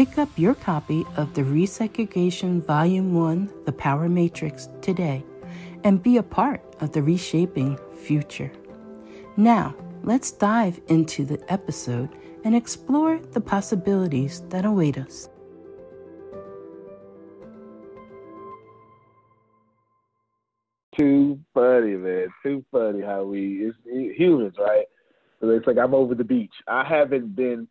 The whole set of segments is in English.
Pick up your copy of the Resegregation Volume 1 The Power Matrix today and be a part of the reshaping future. Now, let's dive into the episode and explore the possibilities that await us. Too funny, man. Too funny how we it's humans, right? So it's like I'm over the beach. I haven't been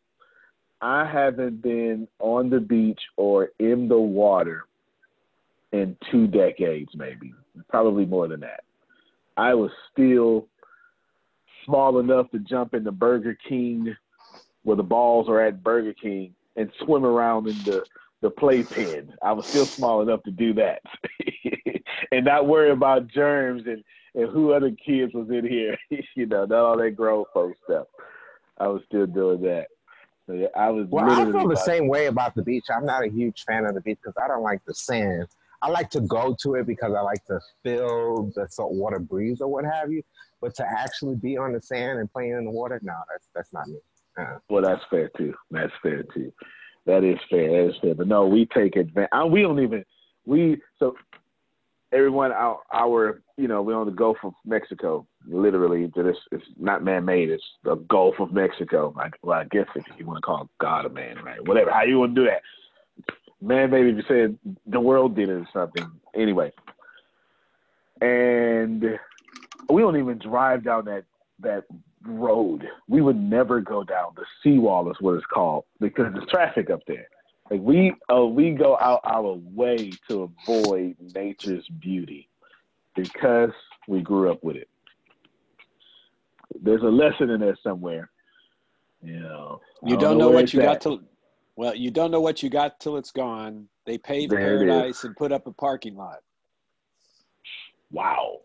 I haven't been on the beach or in the water in two decades, maybe, probably more than that. I was still small enough to jump into Burger King where the balls are at Burger King and swim around in the, the playpen. I was still small enough to do that and not worry about germs and, and who other kids was in here, you know, not all that grown folk stuff. I was still doing that. So yeah, I was. Well, I feel the same way about the beach. I'm not a huge fan of the beach because I don't like the sand. I like to go to it because I like to feel the salt water breeze or what have you. But to actually be on the sand and playing in the water, no, that's that's not me. Uh, well, that's fair too. That's fair too. That is fair. That is fair. But no, we take advantage. We don't even. We so everyone our our you know we're on the Gulf of Mexico literally this it's not man made it's the Gulf of Mexico I, well I guess if you want to call God a man right? Whatever how you want to do that. Man if you said the world did it or something. Anyway. And we don't even drive down that that road. We would never go down the seawall is what it's called because there's traffic up there like we uh, we go out our way to avoid nature's beauty because we grew up with it. There's a lesson in there somewhere. You know. You don't, don't know, know what you at. got till well, you don't know what you got till it's gone. They paved there paradise and put up a parking lot. Wow.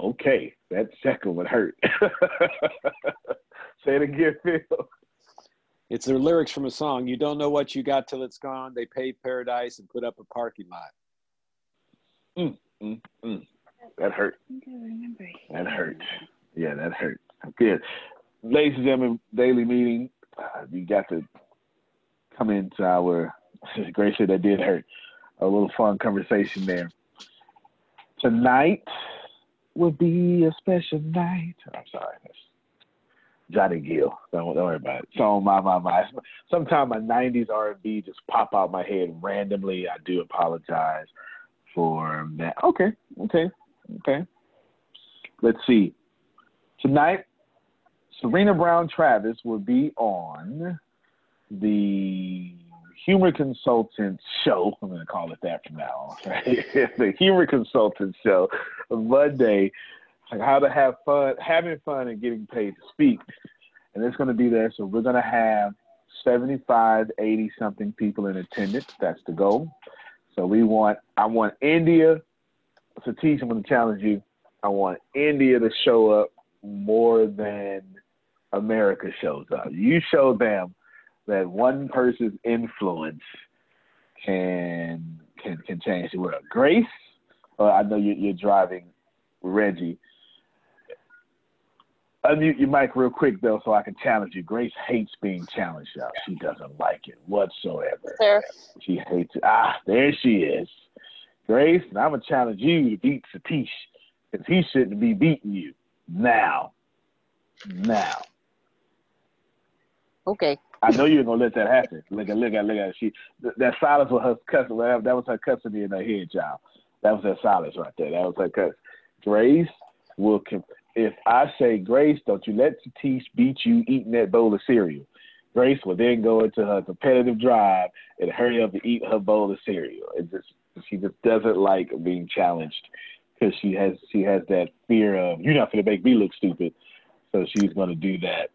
Okay, that second would hurt. Say it again, Phil. It's their lyrics from a song. You don't know what you got till it's gone. They paved paradise and put up a parking lot. Mm, mm, mm. That hurt. That hurt. Yeah, that hurt. Good. Ladies and gentlemen, daily meeting. Uh, you got to come into our great shit that did hurt. A little fun conversation there. Tonight will be a special night. I'm sorry. Johnny Gill. Don't, don't worry about it. So my my my. Sometimes my '90s R&B just pop out my head randomly. I do apologize for that. Okay, okay, okay. Let's see. Tonight, Serena Brown Travis will be on the Humor Consultant Show. I'm going to call it that from now on. Right? the Humor Consultant Show Monday like how to have fun, having fun, and getting paid to speak. And it's going to be there. So we're going to have 75, 80 something people in attendance. That's the goal. So we want, I want India. Satish, I'm going to challenge you. I want India to show up more than America shows up. You show them that one person's influence can can can change the world. Grace, uh, I know you're, you're driving Reggie unmute your mic real quick though, so I can challenge you. Grace hates being challenged. Y'all. She doesn't like it whatsoever. There. She hates it. Ah, there she is. Grace, and I'm gonna challenge you to beat Satish because he shouldn't be beating you now. Now. Okay. I know you're gonna let that happen. Look at, look at, look at. She that silence was her cussing. That was her cussing in her head, child. That was her silence right there. That was her cuss. Grace will if I say, Grace, don't you let Satish beat you eating that bowl of cereal. Grace will then go into her competitive drive and hurry up and eat her bowl of cereal. It just she just doesn't like being challenged because she has she has that fear of you're not going to make me look stupid, so she's going to do that.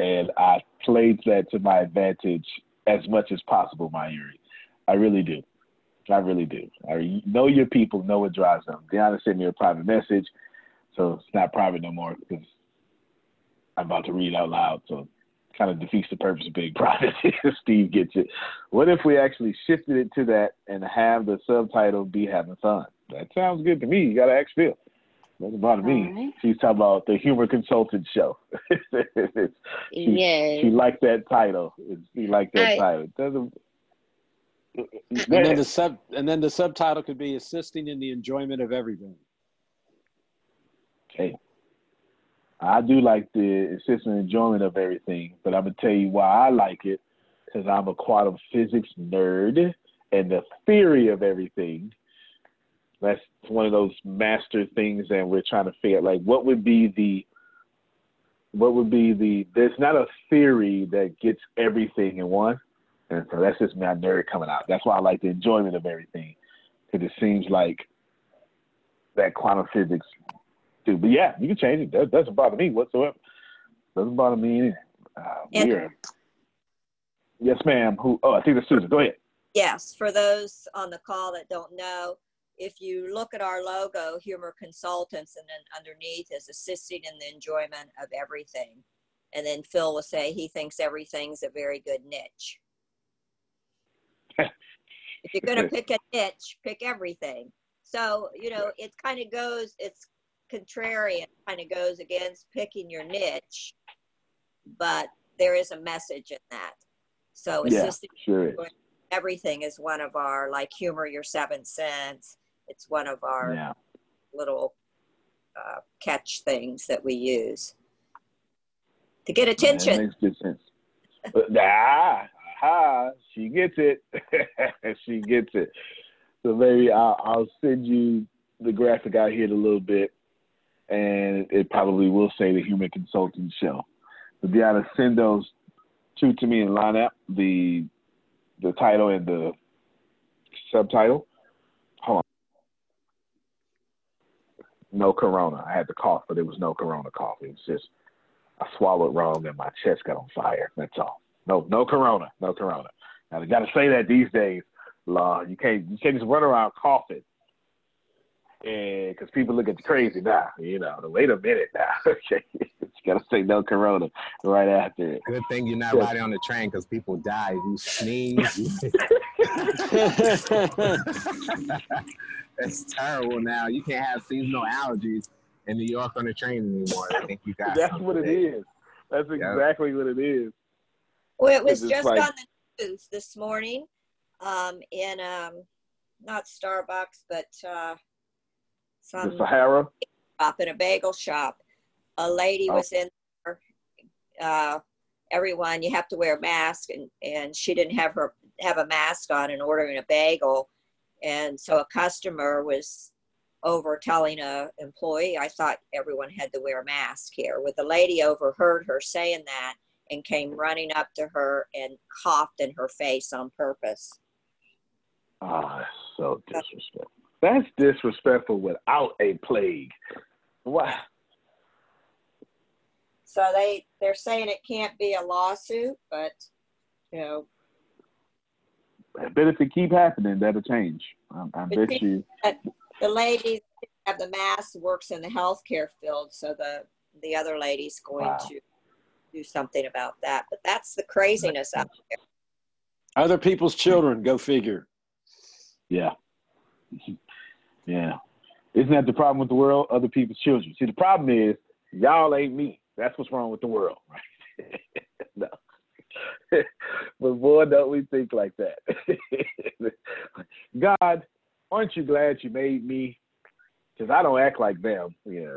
And I played that to my advantage as much as possible, Mayuri. I really do. I really do. I know your people, know what drives them. Deanna sent me a private message so it's not private no more because I'm about to read out loud. So it kind of defeats the purpose of being private. Steve gets it. What if we actually shifted it to that and have the subtitle be having fun? That sounds good to me. You got to ask Phil. Doesn't bother me. Right. She's talking about the humor consultant show. she, yeah. She liked that title. She liked that I, title. It doesn't. And then the sub and then the subtitle could be assisting in the enjoyment of everything hey, I do like the insistent enjoyment of everything, but I'm gonna tell you why I like it because I'm a quantum physics nerd and the theory of everything. That's one of those master things, and we're trying to figure out like what would be the what would be the there's not a theory that gets everything in one. And so that's just my nerd coming out. That's why I like the enjoyment of everything. Because it seems like that quantum physics to. But yeah, you can change it. That doesn't bother me whatsoever. Doesn't bother me. Uh. Yes, ma'am. Who? Oh, I think that's Susan. Go ahead. Yes, for those on the call that don't know, if you look at our logo, Humor Consultants, and then underneath is assisting in the enjoyment of everything. And then Phil will say he thinks everything's a very good niche. if you're going to pick a niche, pick everything. So, you know, it kind of goes, it's contrarian kind of goes against picking your niche, but there is a message in that. So yeah, sure everything is one of our like humor your seven cents. It's one of our yeah. little uh, catch things that we use to get attention. Yeah, makes good sense. ah, aha, she gets it. she gets it. So maybe I'll, I'll send you the graphic out here in a little bit and it probably will say the Humor Consulting Show. But able to send those two to me and line up the the title and the subtitle. Hold on. No corona. I had to cough, but it was no corona cough. It was just I swallowed wrong and my chest got on fire. That's all. No, no corona. No corona. Now they got to say that these days. Law, you can't you can't just run around coughing and because people look at you crazy now, you know. Wait a minute now, okay. you gotta say no corona right after it. Good thing you're not yeah. riding on the train because people die. You sneeze. That's terrible. Now you can't have seasonal allergies in New York on the train anymore. I think you got. That's what it is. That's exactly yep. what it is. Well, it was just like, on the news this morning, um, in um, not Starbucks, but uh, the Sahara? Shop in a bagel shop. A lady oh. was in there. Uh, everyone you have to wear a mask, and and she didn't have her have a mask on and ordering a bagel, and so a customer was over telling a employee i thought everyone had to wear a mask here. With the lady overheard her saying that and came running up to her and coughed in her face on purpose. Ah so disrespectful that's disrespectful without a plague What? so they they're saying it can't be a lawsuit but you know I bet if it keep happening, that'll change. I, I bet you the lady have the mask works in the healthcare field, so the the other lady's going wow. to do something about that. But that's the craziness out there. Other people's children, go figure. Yeah. Yeah. Isn't that the problem with the world? Other people's children. See, the problem is y'all ain't me. That's what's wrong with the world, right? no. but boy, don't we think like that. God, aren't you glad you made me? Because I don't act like them. Yeah.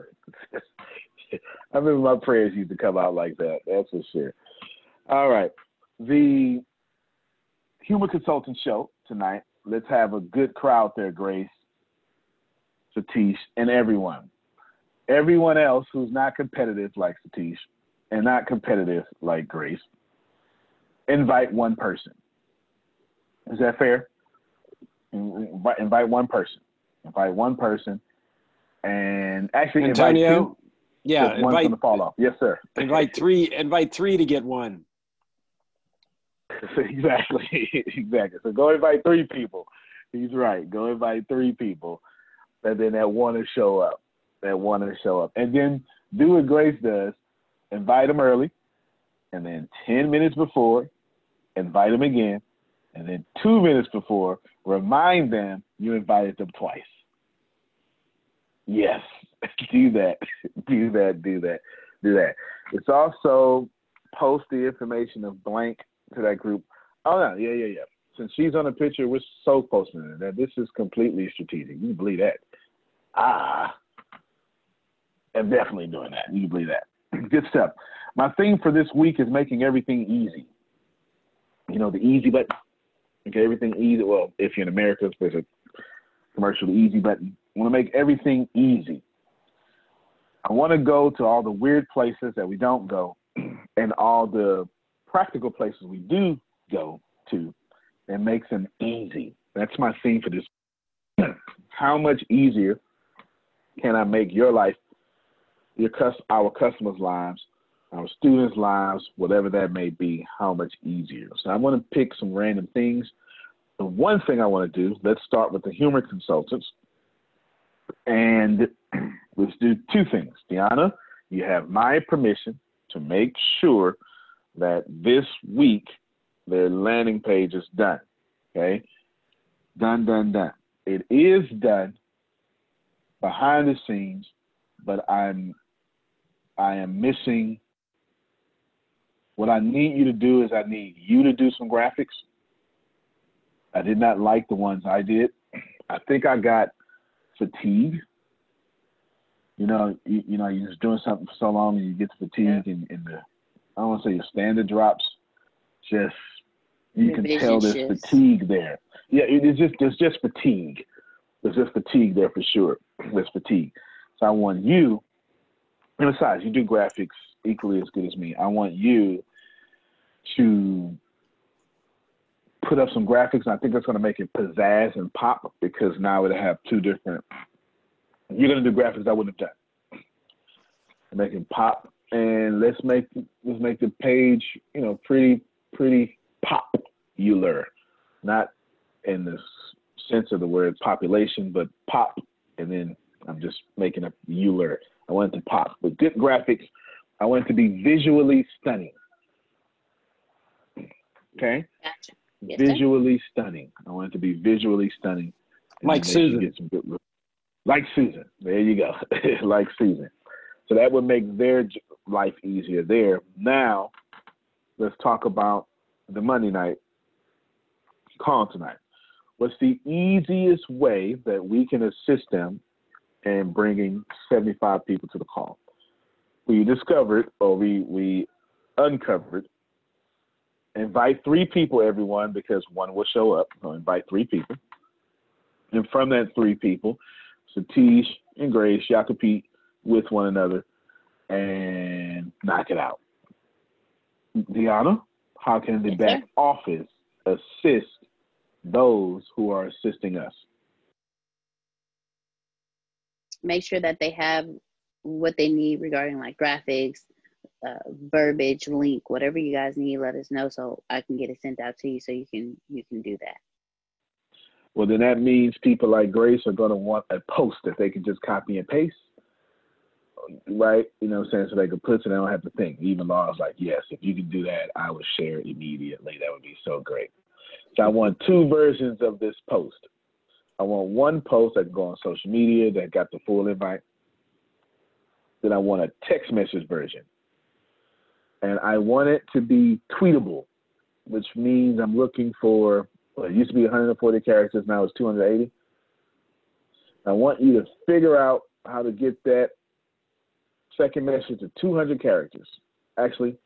I remember my prayers used to come out like that. That's for sure. All right. The Humor Consultant Show tonight. Let's have a good crowd there, Grace, Satish, and everyone. Everyone else who's not competitive like Satish and not competitive like Grace, invite one person. Is that fair? invite, invite one person. Invite one person, and actually Antonio, invite two. Yeah, invite, one's gonna fall off. Yes, sir. invite three. Invite three to get one. exactly, exactly. So go invite three people. He's right. Go invite three people, and then that one to show up. That one to show up, and then do what Grace does. Invite them early, and then ten minutes before, invite them again, and then two minutes before, remind them you invited them twice. Yes, do that, do that, do that, do that. It's also post the information of blank to that group. Oh no, yeah, yeah, yeah. Since she's on the picture, we're so posting it. That this is completely strategic. You believe that. Ah, I'm definitely doing that. You can believe that. Good stuff. My theme for this week is making everything easy. You know, the easy button Okay, everything easy. Well, if you're in America, there's a commercial easy button. I want to make everything easy. I want to go to all the weird places that we don't go and all the practical places we do go to and makes them easy. That's my theme for this. How much easier can I make your life, your cus- our customers' lives, our students' lives, whatever that may be, how much easier. So I want to pick some random things. The one thing I want to do, let's start with the humor consultants. And let's do two things. Deanna, you have my permission to make sure that this week their landing page is done. Okay? Done, done, done. It is done behind the scenes, but I'm I am missing what I need you to do is I need you to do some graphics. I did not like the ones I did. I think I got fatigue. You know, you, you know, you're just doing something for so long and you get fatigue yeah. and, and the I don't want to say your standard drops. Just you the can tell there's shifts. fatigue there. Yeah, it's just there's just fatigue. There's just fatigue there for sure. There's fatigue. So I want you, and besides, you do graphics equally as good as me. I want you to put up some graphics. and I think that's going to make it pizzazz and pop because now it'll have two different. You're going to do graphics I wouldn't have done. Make it pop, and let's make let's make the page you know pretty pretty popular, not in the sense of the word population, but pop. And then I'm just making a euler. I want it to pop, but good graphics. I want it to be visually stunning. Okay. Gotcha. Yes, visually sir. stunning. I want it to be visually stunning. Like Susan. Good, like Susan. There you go. like Susan. So that would make their life easier there. Now, let's talk about the Monday night call tonight. What's the easiest way that we can assist them in bringing 75 people to the call? We discovered, or we we uncovered. Invite three people, everyone, because one will show up. So invite three people. And from that three people, Satish and Grace, y'all compete with one another and knock it out. Deanna, how can the back office assist those who are assisting us? Make sure that they have what they need regarding like graphics, uh, verbiage, link, whatever you guys need. Let us know so I can get it sent out to you so you can you can do that. Well, then that means people like Grace are going to want a post that they can just copy and paste right? You know what I'm saying? So they can put it, and they don't have to think. Even though I was like, yes, if you could do that, I would share it immediately. That would be so great. So I want two versions of this post. I want one post that can go on social media that got the full invite. Then I want a text message version. And I want it to be tweetable, which means I'm looking for, well, it used to be 140 characters, now it's 280. I want you to figure out how to get that second message to 200 characters. Actually,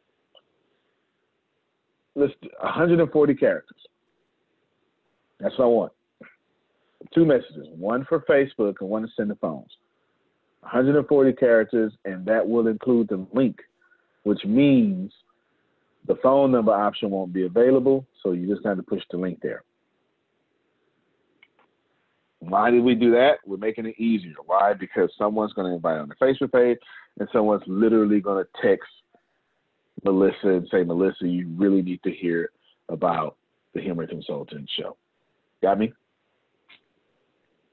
let's 140 characters. That's what I want. Two messages, one for Facebook and one to send the phones. 140 characters, and that will include the link, which means the phone number option won't be available. So you just have to push the link there. Why did we do that? We're making it easier. Why? Because someone's going to invite on the Facebook page, and someone's literally going to text Melissa and say, Melissa, you really need to hear about the Humor Consultant Show. Got me?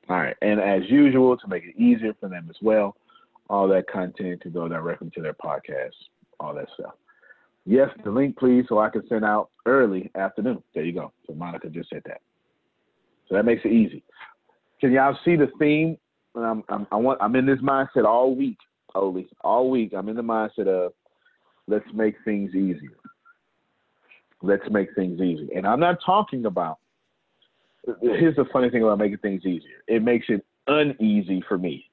All right. And as usual, to make it easier for them as well, all that content to go directly to their podcast, all that stuff. Yes, the link, please, so I can send out early afternoon. There you go. So Monica just said that. So that makes it easy. Can y'all see the theme? I'm, I'm, I want, I'm in this mindset all week, Oli. All week, I'm in the mindset of let's make things easier. Let's make things easy. And I'm not talking about, here's the funny thing about making things easier it makes it uneasy for me.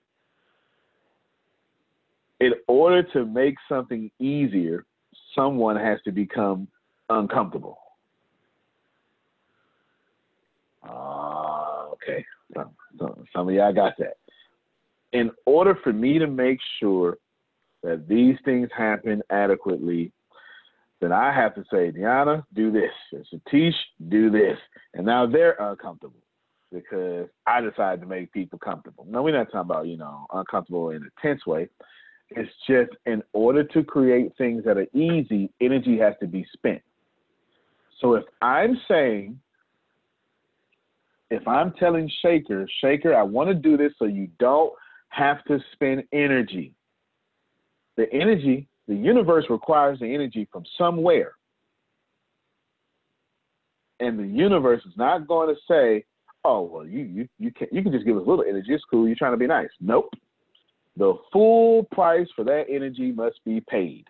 In order to make something easier, someone has to become uncomfortable. Uh, okay. So some of y'all got that. In order for me to make sure that these things happen adequately, then I have to say, Deanna, do this. And Satish, do this. And now they're uncomfortable because I decided to make people comfortable. Now, we're not talking about, you know, uncomfortable in a tense way. It's just in order to create things that are easy, energy has to be spent. So if I'm saying if I'm telling Shaker, Shaker, I want to do this so you don't have to spend energy. The energy, the universe requires the energy from somewhere. And the universe is not going to say, oh, well, you, you, you, can, you can just give us a little energy. It's cool. You're trying to be nice. Nope. The full price for that energy must be paid.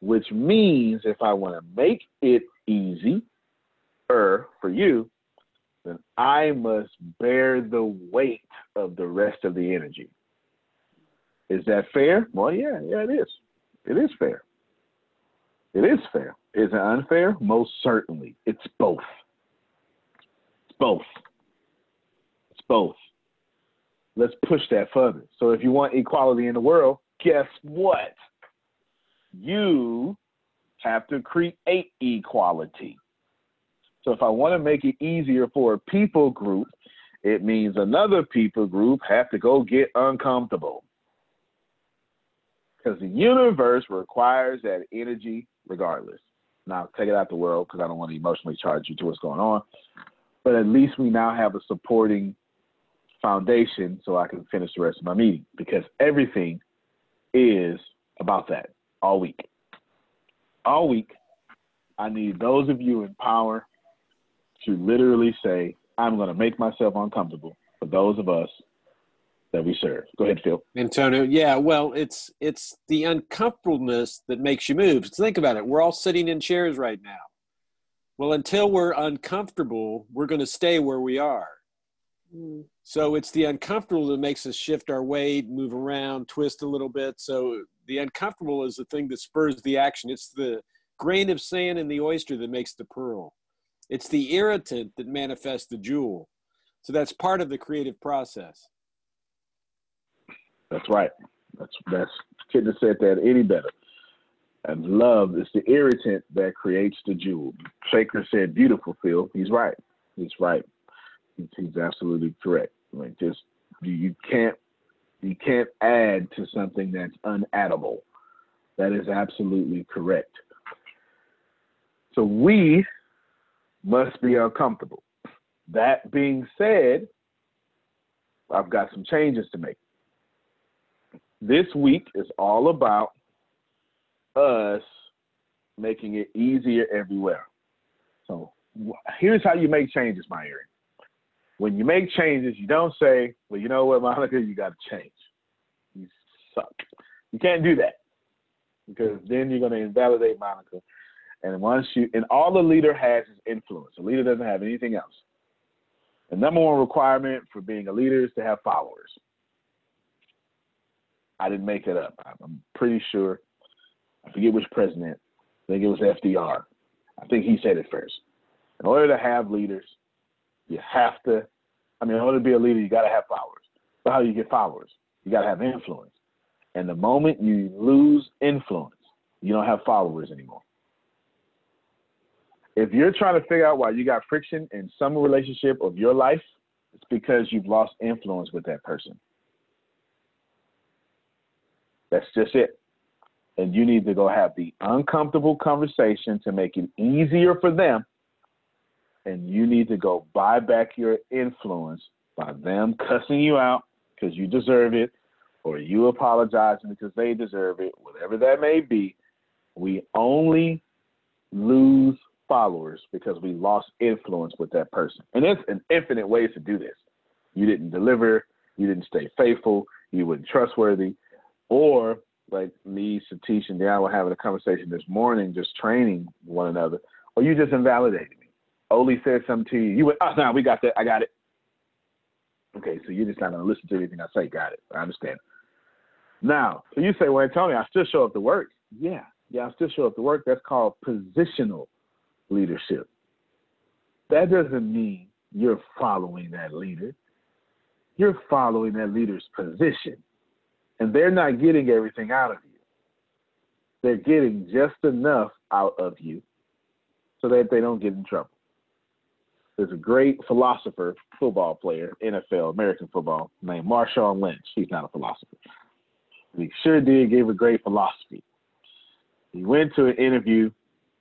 Which means if I want to make it easy er for you, then I must bear the weight of the rest of the energy. Is that fair? Well, yeah, yeah, it is. It is fair. It is fair. Is it unfair? Most certainly. It's both. It's both. It's both. Let's push that further. So if you want equality in the world, guess what? You have to create equality. So if I want to make it easier for a people group, it means another people group have to go get uncomfortable. Because the universe requires that energy regardless. Now, take it out the world because I don't want to emotionally charge you to what's going on. But at least we now have a supporting foundation so I can finish the rest of my meeting because everything is about that all week all week, I need those of you in power to literally say, I'm going to make myself uncomfortable for those of us that we serve. Go ahead, Phil. Antonio, yeah, well, it's it's the uncomfortableness that makes you move. Think about it. We're all sitting in chairs right now. Well, until we're uncomfortable, we're going to stay where we are. Mm. So it's the uncomfortable that makes us shift our weight, move around, twist a little bit. So the uncomfortable is the thing that spurs the action. It's the grain of sand in the oyster that makes the pearl. It's the irritant that manifests the jewel. So that's part of the creative process. That's right. That's that's couldn't have said that any better. And love is the irritant that creates the jewel. Shaker said, "Beautiful, Phil." He's right. He's right. He's, he's absolutely correct. Like just you can't you can't add to something that's unaddable. That is absolutely correct. So we must be uncomfortable. That being said, I've got some changes to make. This week is all about us making it easier everywhere. So here's how you make changes, my area. When you make changes, you don't say, well, you know what, Monica, you got to change. You suck. You can't do that because then you're going to invalidate Monica. And once you, and all the leader has is influence. A leader doesn't have anything else. The number one requirement for being a leader is to have followers. I didn't make it up. I'm pretty sure. I forget which president. I think it was FDR. I think he said it first. In order to have leaders, you have to. I mean, in order to be a leader, you got to have followers. But how do you get followers? You got to have influence. And the moment you lose influence, you don't have followers anymore. If you're trying to figure out why you got friction in some relationship of your life, it's because you've lost influence with that person. That's just it. And you need to go have the uncomfortable conversation to make it easier for them. And you need to go buy back your influence by them cussing you out because you deserve it, or you apologizing because they deserve it, whatever that may be. We only lose followers because we lost influence with that person. And there's an infinite ways to do this. You didn't deliver, you didn't stay faithful, you weren't trustworthy, or like me, Satish, and Dan were having a conversation this morning, just training one another, or you just invalidated me. Oli said something to you. You went, oh, no, we got that. I got it. Okay, so you're just not going to listen to anything I say. Got it. I understand. Now, so you say, well, Antonio, I still show up to work. Yeah, yeah, I still show up to work. That's called positional leadership. That doesn't mean you're following that leader. You're following that leader's position. And they're not getting everything out of you. They're getting just enough out of you so that they don't get in trouble. There's a great philosopher, football player, NFL, American football, named Marshawn Lynch. He's not a philosopher. He sure did give a great philosophy. He went to an interview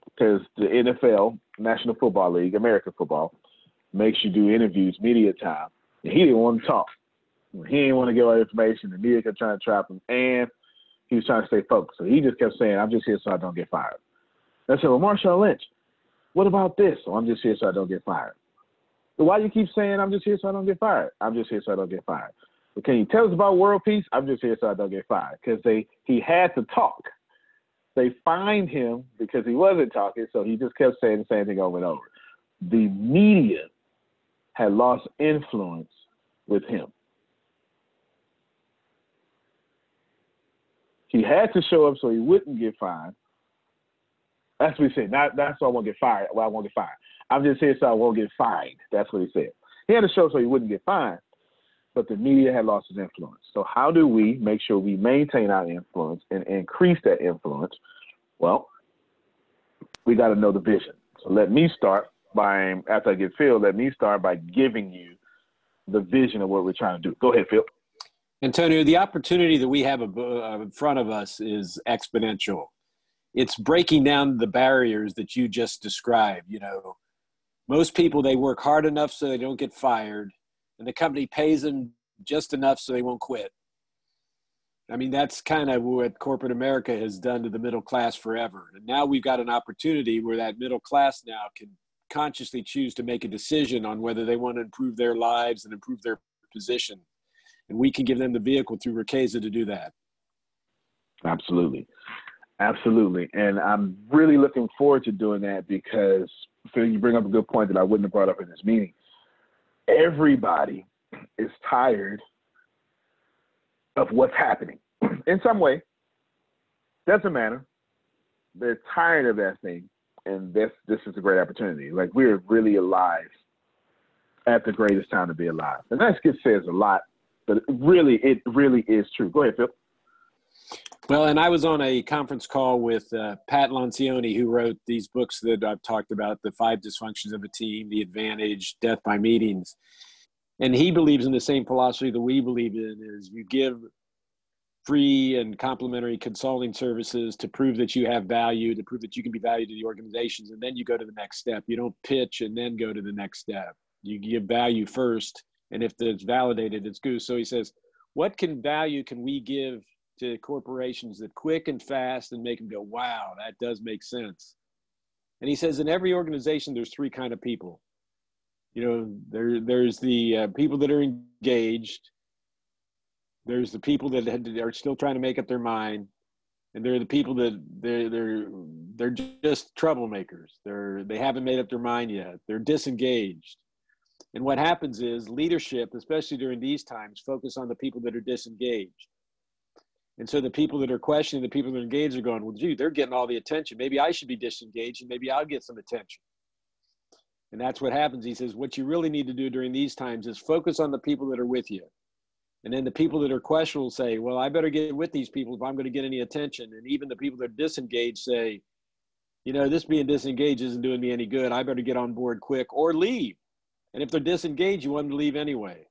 because the NFL, National Football League, American football, makes you do interviews, media time. And he didn't want to talk. He didn't want to give out information. The media kept trying to trap him, and he was trying to stay focused. So he just kept saying, "I'm just here so I don't get fired." I said, "Well, Marshawn Lynch, what about this? So I'm just here so I don't get fired." So why do you keep saying I'm just here so I don't get fired? I'm just here so I don't get fired. But can you tell us about world peace? I'm just here so I don't get fired because they he had to talk. They fined him because he wasn't talking, so he just kept saying the same thing over and over. The media had lost influence with him. He had to show up so he wouldn't get fined. That's what he said. Not that's so I won't get fired. Well, I won't get fired. I'm just here so I won't get fined. That's what he said. He had to show up so he wouldn't get fined but the media had lost its influence. So how do we make sure we maintain our influence and increase that influence? Well, we got to know the vision. So let me start by after I get Phil, let me start by giving you the vision of what we're trying to do. Go ahead, Phil. Antonio, the opportunity that we have uh, in front of us is exponential. It's breaking down the barriers that you just described. You know, most people they work hard enough so they don't get fired and the company pays them just enough so they won't quit. I mean, that's kind of what corporate America has done to the middle class forever. And now we've got an opportunity where that middle class now can consciously choose to make a decision on whether they want to improve their lives and improve their position. And we can give them the vehicle through Riqueza to do that. Absolutely. Absolutely. And I'm really looking forward to doing that because Phil, you bring up a good point that I wouldn't have brought up in this meeting everybody is tired of what's happening in some way. Doesn't matter. They're tired of that thing, and this this is a great opportunity. Like we're really alive at the greatest time to be alive, and that says a lot, but really, it really is true. Go ahead, Phil. Well, and I was on a conference call with uh, Pat Lencioni, who wrote these books that I've talked about the five dysfunctions of a team, the advantage, death by meetings. And he believes in the same philosophy that we believe in is you give free and complimentary consulting services to prove that you have value, to prove that you can be valued to the organizations, and then you go to the next step. You don't pitch and then go to the next step. You give value first, and if it's validated, it's good. So he says, what can value can we give to corporations that quick and fast and make them go, wow, that does make sense. And he says in every organization, there's three kind of people. You know, there there's the uh, people that are engaged. There's the people that are still trying to make up their mind, and there are the people that they're they're they're just troublemakers. They're they haven't made up their mind yet. They're disengaged. And what happens is leadership, especially during these times, focus on the people that are disengaged and so the people that are questioning, the people that are engaged are going, well, gee, they're getting all the attention. Maybe I should be disengaged and maybe I'll get some attention. And that's what happens. He says, what you really need to do during these times is focus on the people that are with you. And then the people that are questioning will say, well, I better get with these people if I'm going to get any attention. And even the people that are disengaged say, you know, this being disengaged isn't doing me any good. I better get on board quick or leave. And if they're disengaged, you want them to leave anyway.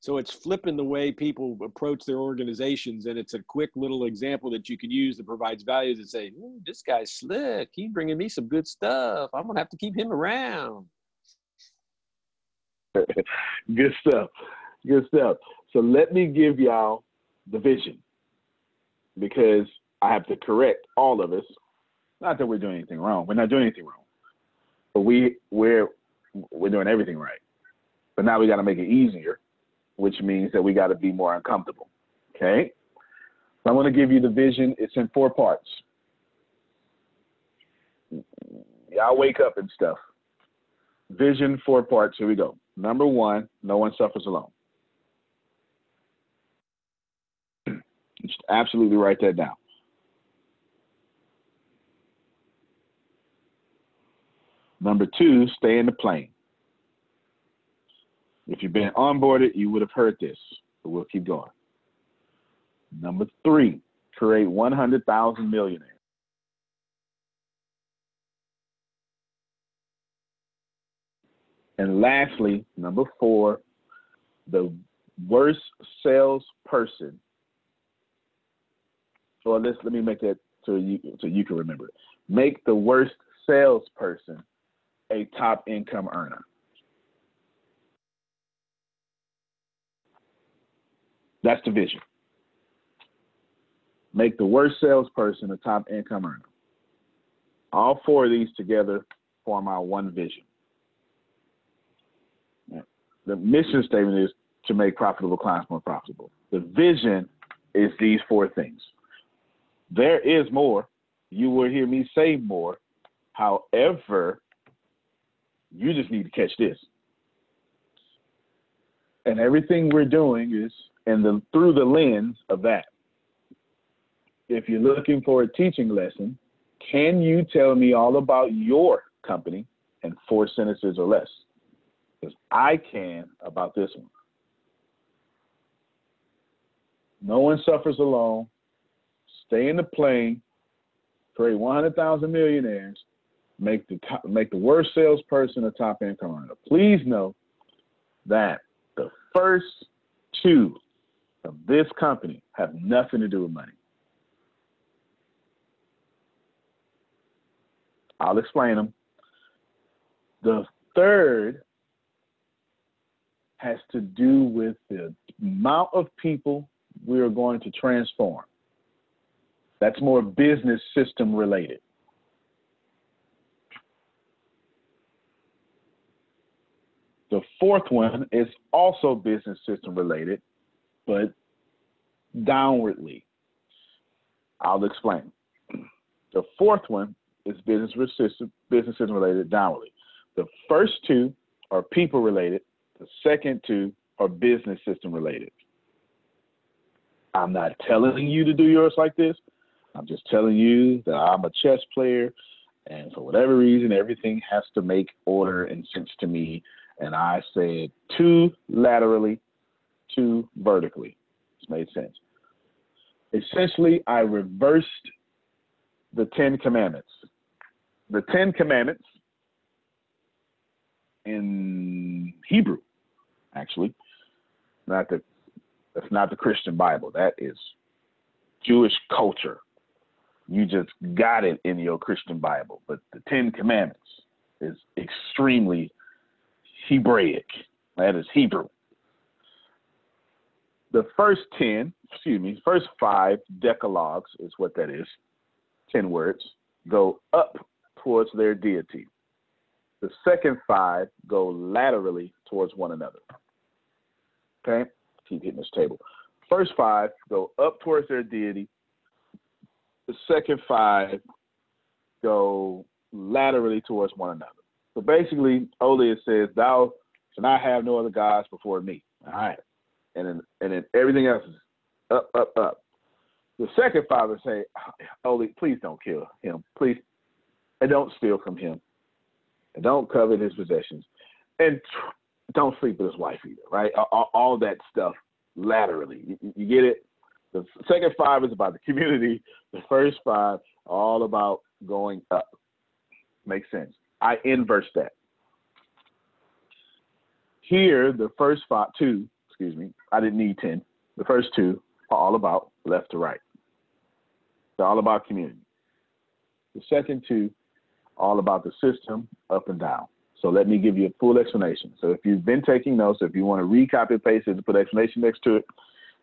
So it's flipping the way people approach their organizations, and it's a quick little example that you can use that provides value to say, "This guy's slick. He's bringing me some good stuff. I'm gonna have to keep him around." good stuff. Good stuff. So let me give y'all the vision because I have to correct all of us. Not that we're doing anything wrong. We're not doing anything wrong, but we we're we're doing everything right. But now we got to make it easier which means that we got to be more uncomfortable. Okay? So I'm going to give you the vision. It's in four parts. Y'all wake up and stuff. Vision, four parts. Here we go. Number one, no one suffers alone. Just absolutely write that down. Number two, stay in the plane. If you've been onboarded, you would have heard this, but we'll keep going. Number three, create 100,000 millionaires. And lastly, number four, the worst salesperson. Well, let's let me make that so you so you can remember it. Make the worst salesperson a top income earner. That's the vision. Make the worst salesperson a top income earner. All four of these together form our one vision. The mission statement is to make profitable clients more profitable. The vision is these four things. There is more. You will hear me say more. However, you just need to catch this. And everything we're doing is and the, through the lens of that. If you're looking for a teaching lesson, can you tell me all about your company in four sentences or less? Because I can about this one. No one suffers alone. Stay in the plane. Create 100,000 millionaires. Make the top, make the worst salesperson a top income earner. Please know that the first two of this company have nothing to do with money. I'll explain them. The third has to do with the amount of people we are going to transform. That's more business system related. The fourth one is also business system related, but downwardly. I'll explain. The fourth one is business system, business system related downwardly. The first two are people related. The second two are business system related. I'm not telling you to do yours like this. I'm just telling you that I'm a chess player, and for whatever reason, everything has to make order and sense to me. And I said two laterally, two vertically. It's made sense. Essentially, I reversed the Ten Commandments. The Ten Commandments in Hebrew, actually, not the that's not the Christian Bible. That is Jewish culture. You just got it in your Christian Bible. But the Ten Commandments is extremely Hebraic. That is Hebrew. The first 10, excuse me, first five decalogues is what that is, 10 words, go up towards their deity. The second five go laterally towards one another. Okay? Keep hitting this table. First five go up towards their deity. The second five go laterally towards one another. So basically, Oli says, Thou shalt not have no other gods before me. All right. And then and then everything else is up, up, up. The second father say, Oli, please don't kill him. Please and don't steal from him. And don't covet his possessions. And don't sleep with his wife either, right? All, all that stuff laterally. You, you, get it? The second five is about the community. The first five all about going up. Makes sense. I inverse that. Here, the first five, two, excuse me, I didn't need 10. The first two are all about left to right. They're all about community. The second two, all about the system, up and down. So let me give you a full explanation. So if you've been taking notes, if you want to recopy paste it and put explanation next to it,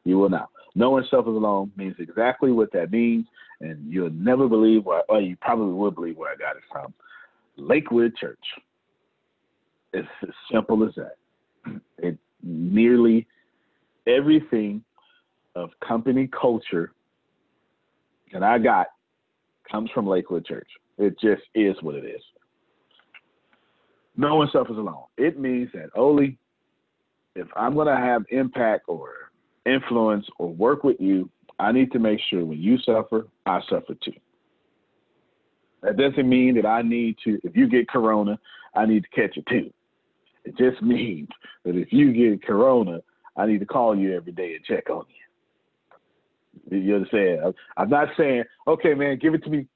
you will now. Knowing self is alone means exactly what that means, and you'll never believe where, or you probably will believe where I got it from. Lakewood Church. It's as simple as that. It nearly everything of company culture that I got comes from Lakewood Church. It just is what it is. No one suffers alone. It means that only if I'm going to have impact or influence or work with you, I need to make sure when you suffer, I suffer too. That doesn't mean that I need to, if you get corona, I need to catch it too. It just means that if you get corona, I need to call you every day and check on you. You understand? I'm not saying, okay, man, give it to me.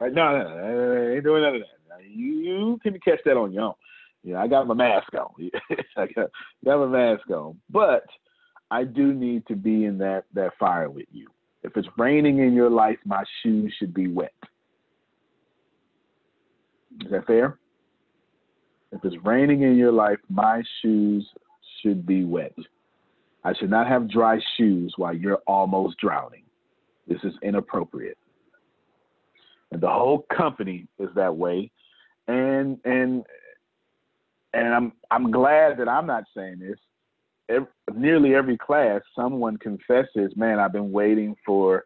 Right? No, no, no, I ain't doing none of that you can catch that on your own. You know, I got my mask on. I got, got my mask on. But I do need to be in that that fire with you. If it's raining in your life, my shoes should be wet. Is that fair? If it's raining in your life, my shoes should be wet. I should not have dry shoes while you're almost drowning. This is inappropriate. And the whole company is that way and and and I'm I'm glad that I'm not saying this. Every, nearly every class, someone confesses, "Man, I've been waiting for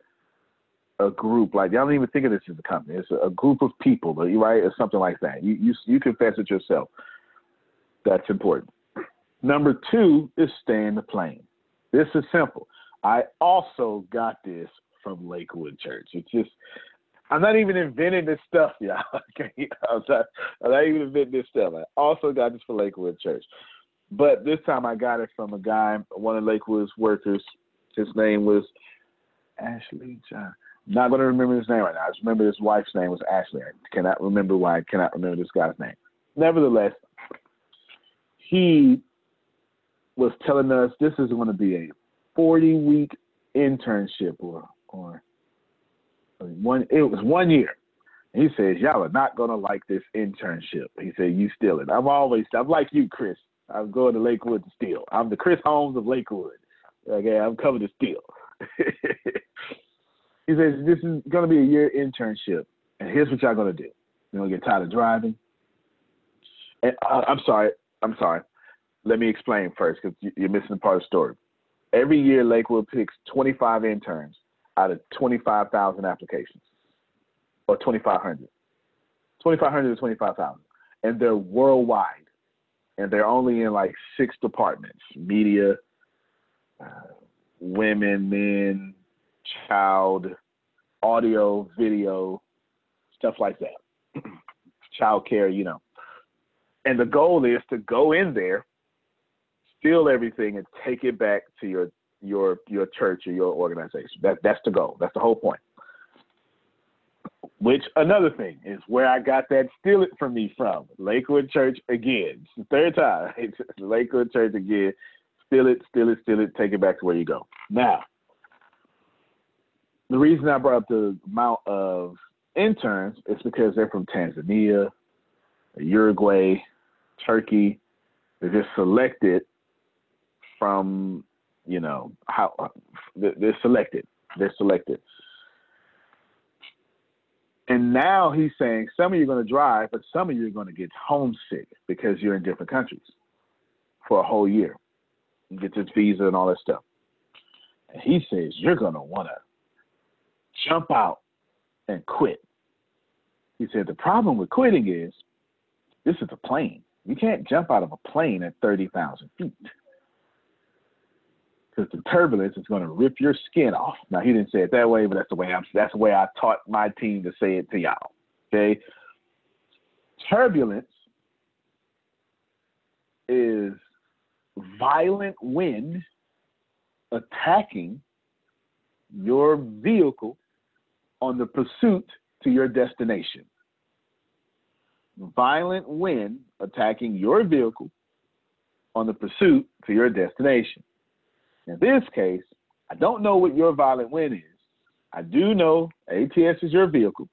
a group like y'all don't even think of this as a company. It's a, a group of people, right, or something like that. You you you confess it yourself. That's important. Number two is stay in the plane. This is simple. I also got this from Lakewood Church. It's just I'm not even inventing this stuff, y'all. Okay, I'm not, I'm not even inventing this stuff. I also got this for Lakewood Church, but this time I got it from a guy, one of Lakewood's workers. His name was Ashley John. I'm not going to remember his name right now. I just remember his wife's name was Ashley. I cannot remember why I cannot remember this guy's name. Nevertheless, he was telling us this is going to be a 40 week internship or or one it was one year. He says, Y'all are not gonna like this internship. He said, You steal it. I'm always I'm like you, Chris. I'm going to Lakewood to steal. I'm the Chris Holmes of Lakewood. Okay, I'm coming to steal. he says, This is gonna be a year internship. And here's what y'all gonna do. You're gonna get tired of driving. And uh, I'm sorry, I'm sorry. Let me explain first because you're missing part of the story. Every year, Lakewood picks 25 interns out of 25,000 applications or 2,500. 2,500 to 25,000. And they're worldwide. And they're only in like six departments: media, uh, women, men, child, audio, video, stuff like that. child care, you know. And the goal is to go in there, steal everything, and take it back to your your your church or your organization. That that's the goal. That's the whole point. Which another thing is where I got that steal it from me from. Lakewood Church again. It's the third time. Lakewood Church again. Steal it, steal it, steal it, take it back to where you go. Now, the reason I brought up the amount of interns is because they're from Tanzania, Uruguay, Turkey. They're just selected from, you know, how they're selected. They're selected. And now he's saying some of you are going to drive, but some of you are going to get homesick because you're in different countries for a whole year. You get this visa and all that stuff. And he says you're going to want to jump out and quit. He said the problem with quitting is this is a plane. You can't jump out of a plane at 30,000 feet because the turbulence is going to rip your skin off. Now he didn't say it that way, but that's the way I'm. That's the way I taught my team to say it to y'all. Okay, turbulence is violent wind attacking your vehicle on the pursuit to your destination. Violent wind attacking your vehicle on the pursuit to your destination. In this case, I don't know what your violent wind is. I do know ATS is your vehicle.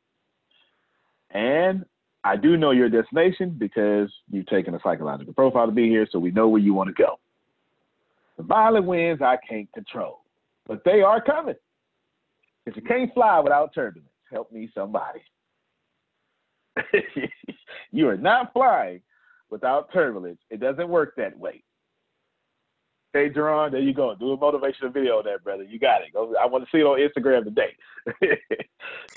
And I do know your destination because you've taken a psychological profile to be here, so we know where you want to go. The violent winds I can't control, but they are coming. If you can't fly without turbulence. Help me, somebody. you are not flying without turbulence. It doesn't work that way. Hey, Jerron, there you go. Do a motivational video on that, brother. You got it. I want to see it on Instagram today.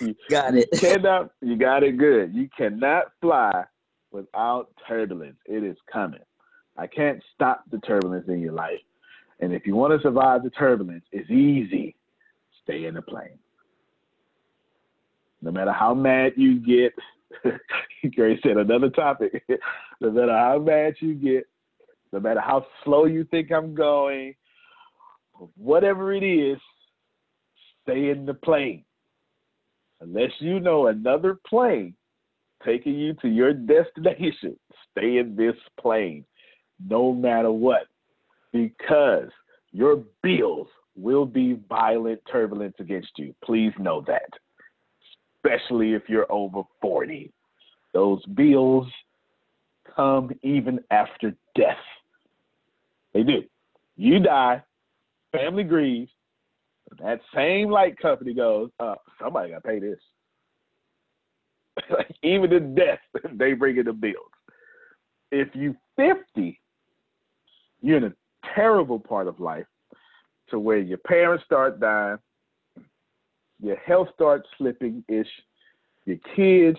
you got it. You cannot, you got it good. You cannot fly without turbulence. It is coming. I can't stop the turbulence in your life. And if you want to survive the turbulence, it's easy. Stay in the plane. No matter how mad you get, Gary said another topic. no matter how mad you get, no matter how slow you think I'm going, whatever it is, stay in the plane. Unless you know another plane taking you to your destination, stay in this plane no matter what, because your bills will be violent turbulence against you. Please know that, especially if you're over 40. Those bills come even after death. They do. You die, family grieves. That same light company goes, uh, somebody got to pay this. like even in death, they bring in the bills. If you 50, you're in a terrible part of life to where your parents start dying, your health starts slipping ish, your kids.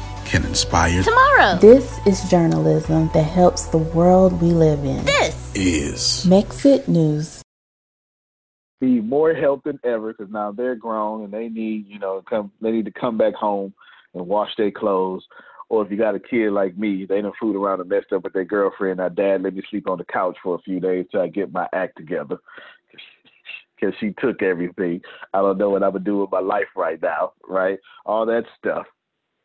can inspire tomorrow. This is journalism that helps the world we live in. This is Mexit News. Be more help than ever because now they're grown and they need, you know, come. They need to come back home and wash their clothes. Or if you got a kid like me, they done food around and messed up with their girlfriend. Now, dad, let me sleep on the couch for a few days till I get my act together. because she took everything. I don't know what I would do with my life right now, right? All that stuff.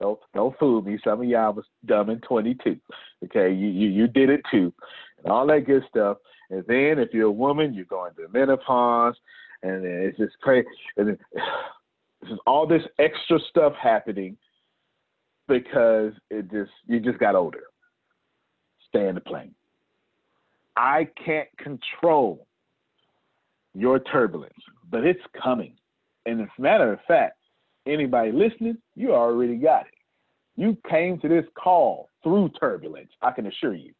Don't don't fool me. Some of y'all was dumb in 22. Okay, you you you did it too, and all that good stuff. And then if you're a woman, you're going through menopause, and then it's just crazy. And then, this is all this extra stuff happening because it just you just got older. Stay in the plane. I can't control your turbulence, but it's coming. And as a matter of fact, anybody listening, you already got it. You came to this call through turbulence. I can assure you.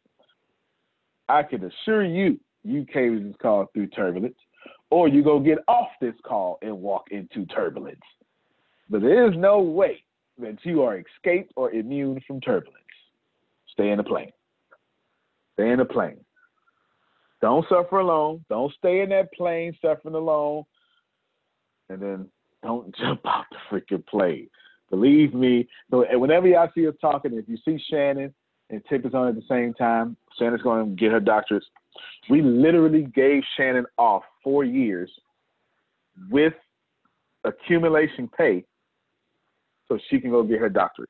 I can assure you, you came to this call through turbulence, or you go get off this call and walk into turbulence. But there is no way that you are escaped or immune from turbulence. Stay in the plane. Stay in the plane. Don't suffer alone. Don't stay in that plane suffering alone. And then don't jump off the freaking plane. Believe me. So whenever y'all see us talking, if you see Shannon and Tip is on at the same time, Shannon's going to get her doctorate. We literally gave Shannon off four years with accumulation pay so she can go get her doctorate.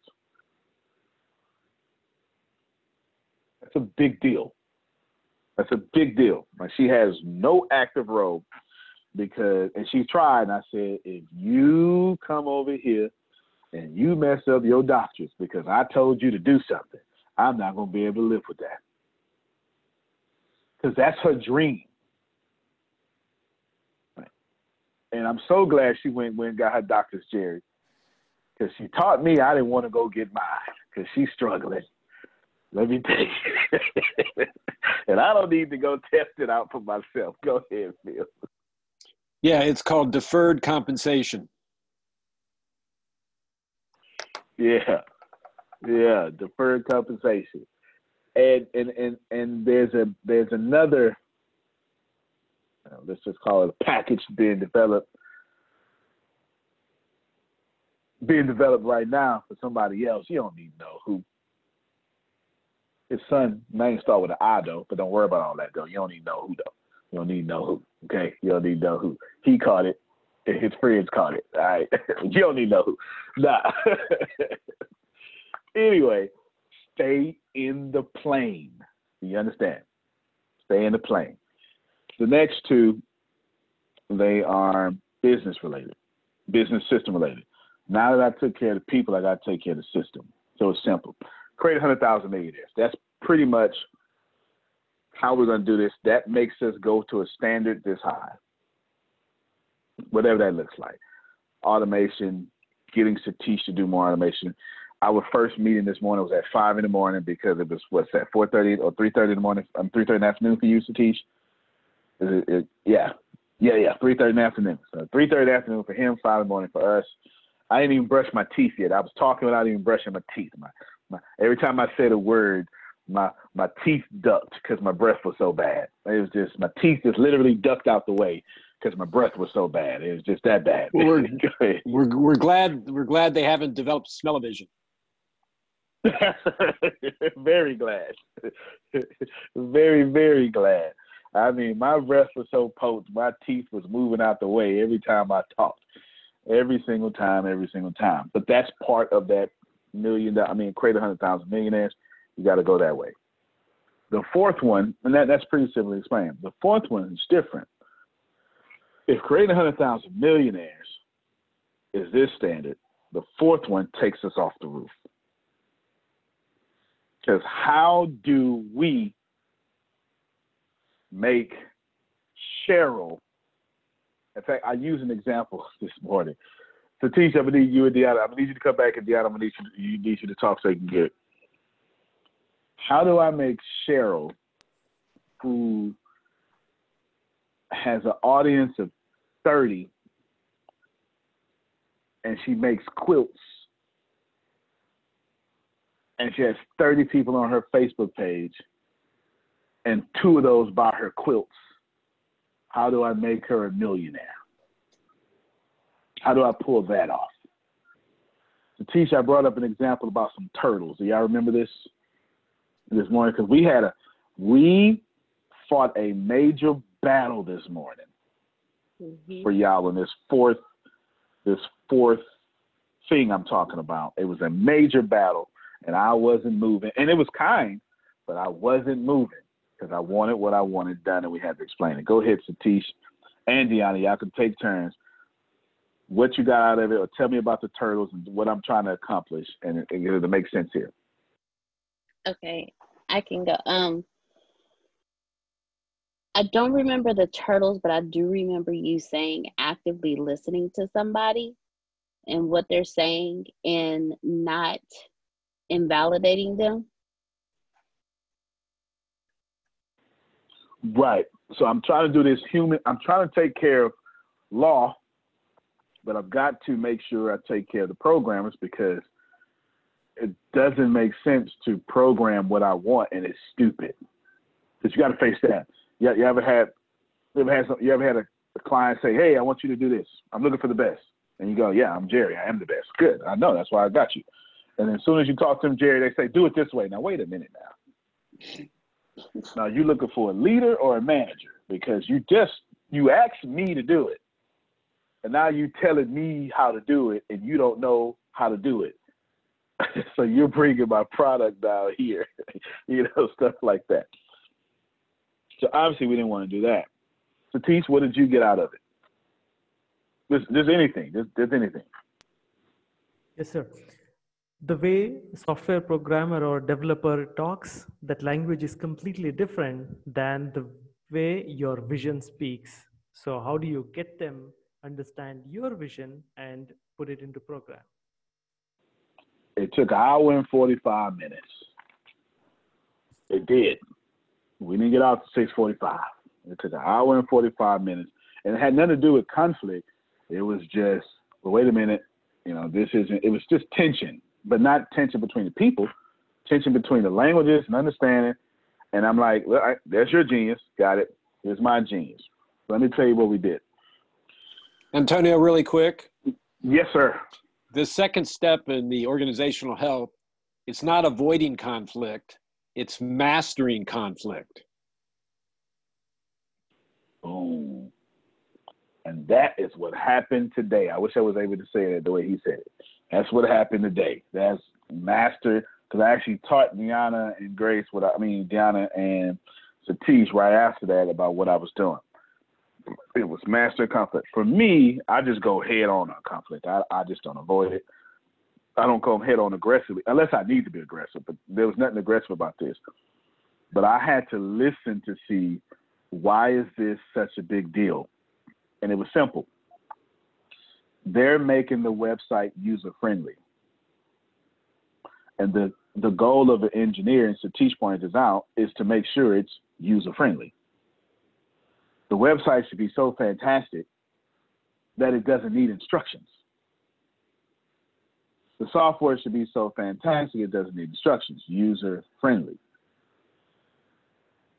That's a big deal. That's a big deal. Like she has no active role because, and she tried. And I said, if you come over here and you mess up your doctors because I told you to do something, I'm not gonna be able to live with that. Because that's her dream. And I'm so glad she went went and got her doctor's, Jerry. Because she taught me I didn't want to go get mine because she's struggling. Let me tell you. and I don't need to go test it out for myself. Go ahead, Phil. Yeah, it's called deferred compensation. Yeah. Yeah, deferred compensation. And and and and there's a there's another uh, let's just call it a package being developed being developed right now for somebody else. You don't need to know who his son name start with an I though, but don't worry about all that though. You don't need to know who though. You don't need know who. Okay, you don't need know who. He caught it. His friends caught it. All right, you don't need know who. Nah. anyway, stay in the plane. You understand? Stay in the plane. The next two, they are business related, business system related. Now that I took care of the people, I got to take care of the system. So it's simple create 100,000 millionaires. That's pretty much how we're going to do this. That makes us go to a standard this high, whatever that looks like. Automation, getting Satish to do more automation. Our first meeting this morning was at five in the morning because it was what's that, four thirty or three thirty in the morning, um, three thirty in the afternoon for you, Satish. Is it, it, yeah, yeah, yeah, three thirty in the afternoon. So three thirty in the afternoon for him, five in the morning for us. I didn't even brush my teeth yet. I was talking without even brushing my teeth. My my, every time I said a word, my my teeth ducked because my breath was so bad. It was just my teeth just literally ducked out the way because my breath was so bad. It was just that bad. We're, we're we're glad we're glad they haven't developed smell-o-vision. very glad. very very glad. I mean, my breath was so potent, my teeth was moving out the way every time I talked. Every single time, every single time. But that's part of that million, I mean, create a 100,000 millionaires, you got to go that way. The fourth one, and that, that's pretty simply explained. The fourth one is different. If creating 100,000 millionaires is this standard, the fourth one takes us off the roof. Because how do we make Cheryl? In fact, I use an example this morning. Satish, I'm gonna need you and Deanna. I'm gonna need you to come back and Deanna, I'm gonna need you, you need you to talk so you can get. How do I make Cheryl, who has an audience of 30 and she makes quilts and she has 30 people on her Facebook page and two of those buy her quilts. How do I make her a millionaire? How do I pull that off? Satish, I brought up an example about some turtles. Do y'all remember this this morning? Because we had a we fought a major battle this morning mm-hmm. for y'all in this fourth this fourth thing I'm talking about. It was a major battle, and I wasn't moving, and it was kind, but I wasn't moving because I wanted what I wanted done, and we had to explain it. Go ahead, Satish and Deanna, y'all can take turns. What you got out of it, or tell me about the turtles and what I'm trying to accomplish, and it, it, it make sense here. Okay, I can go. Um, I don't remember the turtles, but I do remember you saying actively listening to somebody and what they're saying and not invalidating them. Right. So I'm trying to do this human. I'm trying to take care of law, but I've got to make sure I take care of the programmers because it doesn't make sense to program what I want and it's stupid. Because you got to face that. Yeah, You, you ever had you ever had some, you ever had a, a client say, "Hey, I want you to do this. I'm looking for the best," and you go, "Yeah, I'm Jerry. I am the best. Good. I know. That's why I got you." And as soon as you talk to them, Jerry, they say, "Do it this way." Now wait a minute now. Now you looking for a leader or a manager because you just you asked me to do it, and now you telling me how to do it, and you don't know how to do it. so you're bringing my product down here, you know, stuff like that. So obviously we didn't want to do that. Satish, what did you get out of it? There's, anything. There's, there's anything. Yes, sir the way software programmer or developer talks that language is completely different than the way your vision speaks so how do you get them understand your vision and put it into program it took an hour and 45 minutes it did we didn't get out to 645 it took an hour and 45 minutes and it had nothing to do with conflict it was just well wait a minute you know this isn't it was just tension but not tension between the people, tension between the languages and understanding. And I'm like, well, I, there's your genius. Got it. Here's my genius. Let me tell you what we did. Antonio, really quick. Yes, sir. The second step in the organizational health, it's not avoiding conflict, it's mastering conflict. Boom. And that is what happened today. I wish I was able to say it the way he said it. That's what happened today. That's master because I actually taught Deanna and Grace what I, I mean Deanna and Satish right after that about what I was doing. It was master conflict. For me, I just go head on on conflict. I, I just don't avoid it. I don't come head on aggressively unless I need to be aggressive. But there was nothing aggressive about this. But I had to listen to see why is this such a big deal, and it was simple they're making the website user friendly. And the, the goal of an engineer, and Satish pointed this out, is to make sure it's user friendly. The website should be so fantastic that it doesn't need instructions. The software should be so fantastic it doesn't need instructions, user friendly.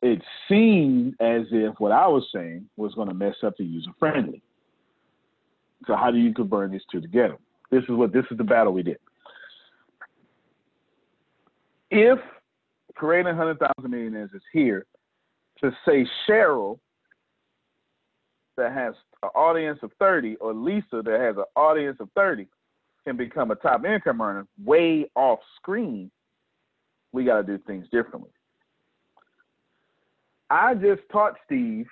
It seemed as if what I was saying was going to mess up the user friendly. So how do you convert these two together? This is what this is the battle we did. If creating hundred thousand millionaires is here to say Cheryl that has an audience of 30 or Lisa that has an audience of 30 can become a top income earner way off screen, we got to do things differently. I just taught Steve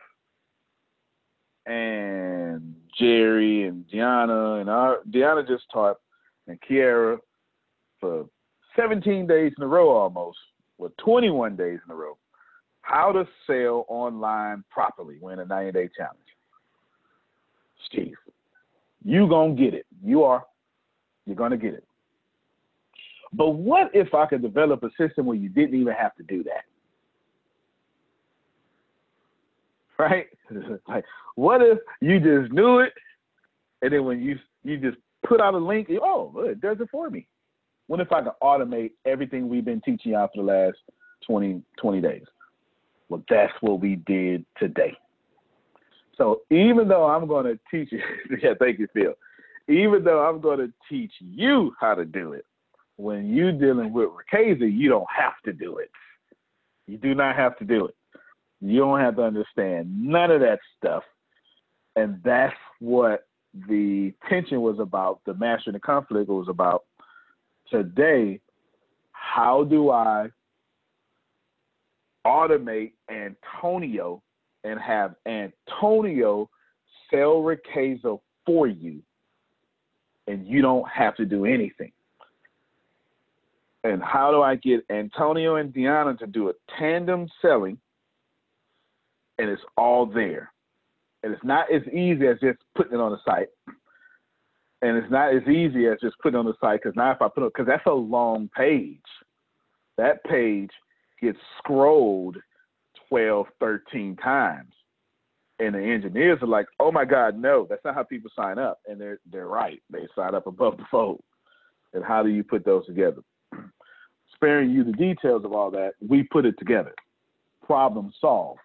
and Jerry and Deanna and our Deanna just taught and Kiara for 17 days in a row almost, or 21 days in a row, how to sell online properly win a 90 day challenge. Steve, you gonna get it. You are. You're gonna get it. But what if I could develop a system where you didn't even have to do that? right? like, what if you just knew it, and then when you you just put out a link, oh, it does it for me. What if I can automate everything we've been teaching y'all for the last 20, 20 days? Well, that's what we did today. So even though I'm going to teach you, yeah, thank you, Phil. Even though I'm going to teach you how to do it, when you're dealing with Riqueza, you don't have to do it. You do not have to do it. You don't have to understand none of that stuff. And that's what the tension was about, the mastering the conflict was about. Today, how do I automate Antonio and have Antonio sell Riqueza for you, and you don't have to do anything? And how do I get Antonio and Deanna to do a tandem selling, and it's all there? And it's not as easy as just putting it on the site. And it's not as easy as just putting on the site because now if I put it, because that's a long page. That page gets scrolled 12, 13 times. And the engineers are like, oh my God, no, that's not how people sign up. And they're they're right. They sign up above the fold. And how do you put those together? Sparing you the details of all that, we put it together. Problem solved.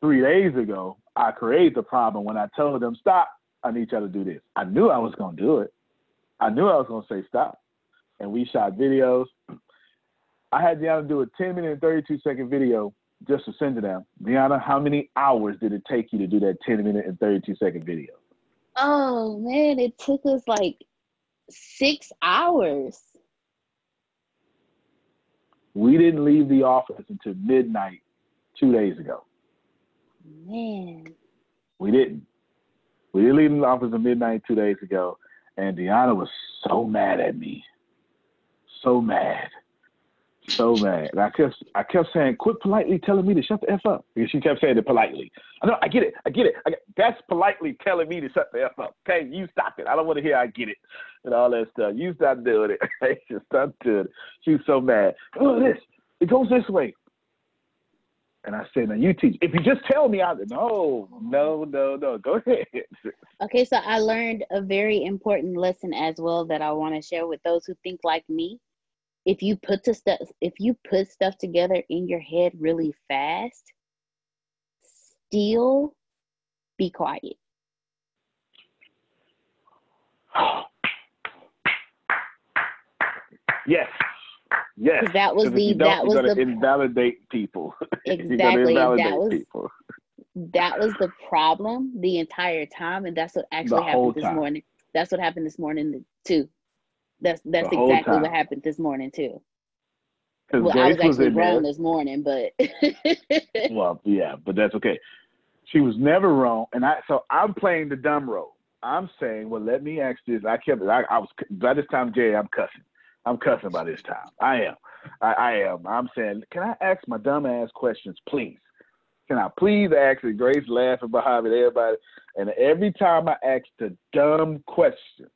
Three days ago, I created the problem when I told them, stop, I need y'all to do this. I knew I was gonna do it. I knew I was gonna say stop. And we shot videos. I had Deanna do a 10 minute and 32 second video just to send to them. Deanna, how many hours did it take you to do that 10 minute and 32 second video? Oh man, it took us like six hours. We didn't leave the office until midnight two days ago. Man. We didn't. We didn't leave the office at midnight two days ago. And Deanna was so mad at me. So mad so mad. And I kept I kept saying, quit politely telling me to shut the F up. Because she kept saying it politely. I know, I get it, I get it. I get, that's politely telling me to shut the F up. Okay, you stop it. I don't want to hear I get it and all that stuff. You stop doing it. Just stop doing it. She was so mad. Oh, this. It goes this way. And I said, now you teach. If you just tell me, I no, no, no, no. Go ahead. Okay, so I learned a very important lesson as well that I want to share with those who think like me if you put the stuff if you put stuff together in your head really fast still be quiet. Yes. Yes. That was the that was the invalidate people. Exactly invalidate that was people. that was the problem the entire time and that's what actually happened this time. morning. That's what happened this morning too that's that's exactly what happened this morning too. Well, Grace I was actually was wrong there. this morning, but well, yeah, but that's okay. She was never wrong, and I so I'm playing the dumb role. I'm saying, well, let me ask this. I kept I, I was by this time, Jay, I'm cussing. I'm cussing by this time. I am. I, I am. I'm saying, can I ask my dumb ass questions, please? Can I please ask? And Grace laughing behind me, everybody. And every time I ask the dumb question,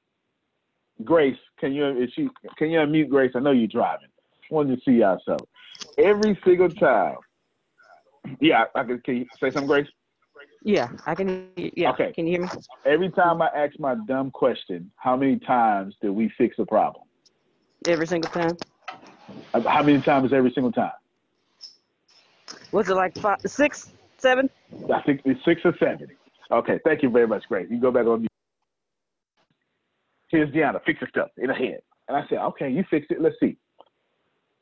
Grace, can you is she can you unmute Grace? I know you're driving. I wanted to see yourself. Every single time. Yeah, I can can you say something, Grace? Yeah, I can yeah. Okay. Can you hear me? Every time I ask my dumb question, how many times did we fix a problem? Every single time. Uh, how many times every single time? Was it like five, six, seven? I think it's six or seven. Okay, thank you very much, Grace. You go back on here's Deanna, fix your stuff in her head. And I said, okay, you fix it. Let's see.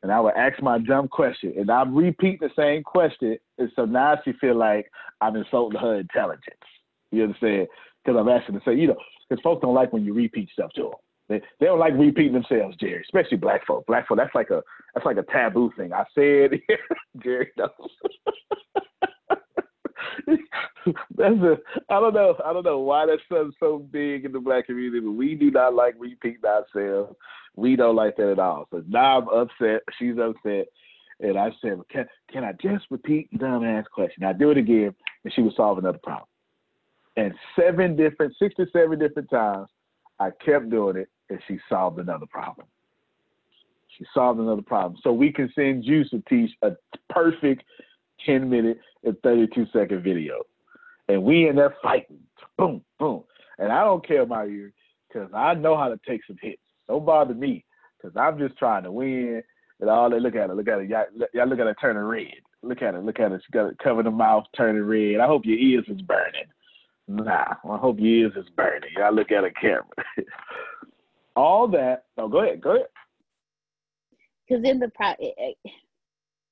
And I would ask my dumb question, and I'm repeating the same question, and so now she feel like I'm insulting her intelligence. You understand? Because I'm asking to say, you know, because folks don't like when you repeat stuff to them. They, they don't like repeating themselves, Jerry. Especially black folk. Black folk, that's like a that's like a taboo thing. I said, Jerry knows. that's a I don't know I don't know why that's so so big in the black community, but we do not like repeating ourselves. We don't like that at all. So now I'm upset. She's upset. And I said, can, can I just repeat the dumbass question? I do it again, and she would solve another problem. And seven different, six to seven different times, I kept doing it, and she solved another problem. She solved another problem. So we can send you to teach a perfect 10 minute and 32 second video. And we in there fighting. Boom, boom. And I don't care about you because I know how to take some hits. Don't bother me because I'm just trying to win. And all they look at it, look at it. Y'all, y'all look at it turning red. Look at it, look at it. She got it covering the mouth, turning red. I hope your ears is burning. Nah, I hope your ears is burning. Y'all look at a camera. all that. Oh, go ahead, go ahead. Because in the pro,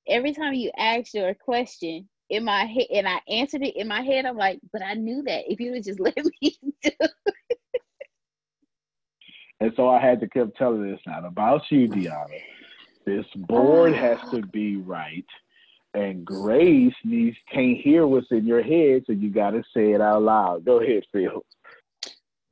every time you ask your question, in my head, and I answered it in my head. I'm like, but I knew that if you would just let me do. it. And so I had to keep telling this not about you, Deanna. This board oh. has to be right. And Grace needs can't hear what's in your head, so you gotta say it out loud. Go ahead, Phil.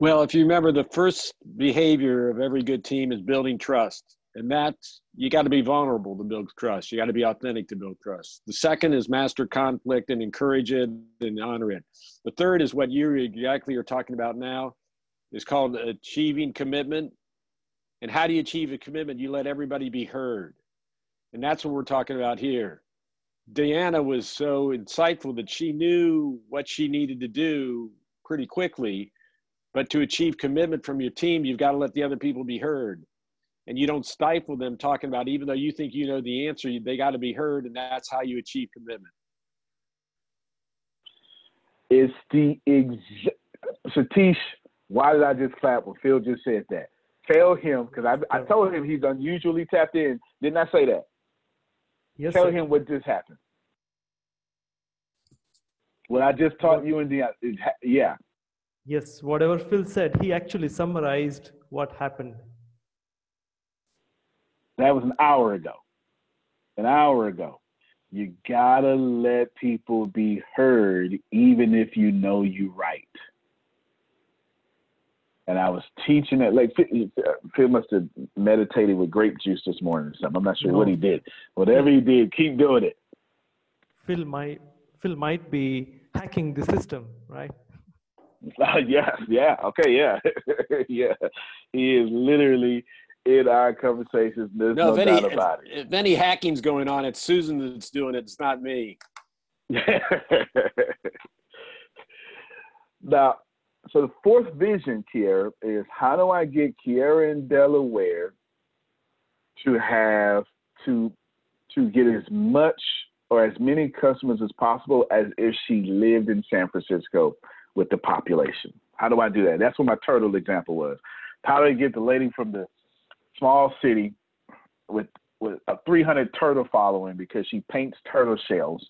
Well, if you remember, the first behavior of every good team is building trust. And that's, you got to be vulnerable to build trust. You got to be authentic to build trust. The second is master conflict and encourage it and honor it. The third is what you exactly are talking about now. It's called achieving commitment. And how do you achieve a commitment? You let everybody be heard. And that's what we're talking about here. Deanna was so insightful that she knew what she needed to do pretty quickly. But to achieve commitment from your team, you've got to let the other people be heard and you don't stifle them talking about even though you think you know the answer they got to be heard and that's how you achieve commitment. It's the exact satish why did i just clap when phil just said that? Tell him because I, I told him he's unusually tapped in. Didn't i say that? Yes, tell sir. him what just happened. What i just taught you in the yeah. Yes whatever phil said he actually summarized what happened that was an hour ago. An hour ago. You gotta let people be heard, even if you know you right. And I was teaching it like Phil must have meditated with grape juice this morning or something. I'm not sure no. what he did. Whatever he did, keep doing it. Phil might Phil might be hacking the system, right? Uh, yeah, yeah, okay, yeah, yeah. He is literally in our conversations. There's no, no if doubt any, about if, it. If any hacking's going on, it's Susan that's doing it. It's not me. now, so the fourth vision, Kiera, is how do I get Kiera in Delaware to have to to get as much or as many customers as possible as if she lived in San Francisco with the population. How do I do that? That's what my turtle example was. How do I get the lady from the small city with with a 300 turtle following because she paints turtle shells.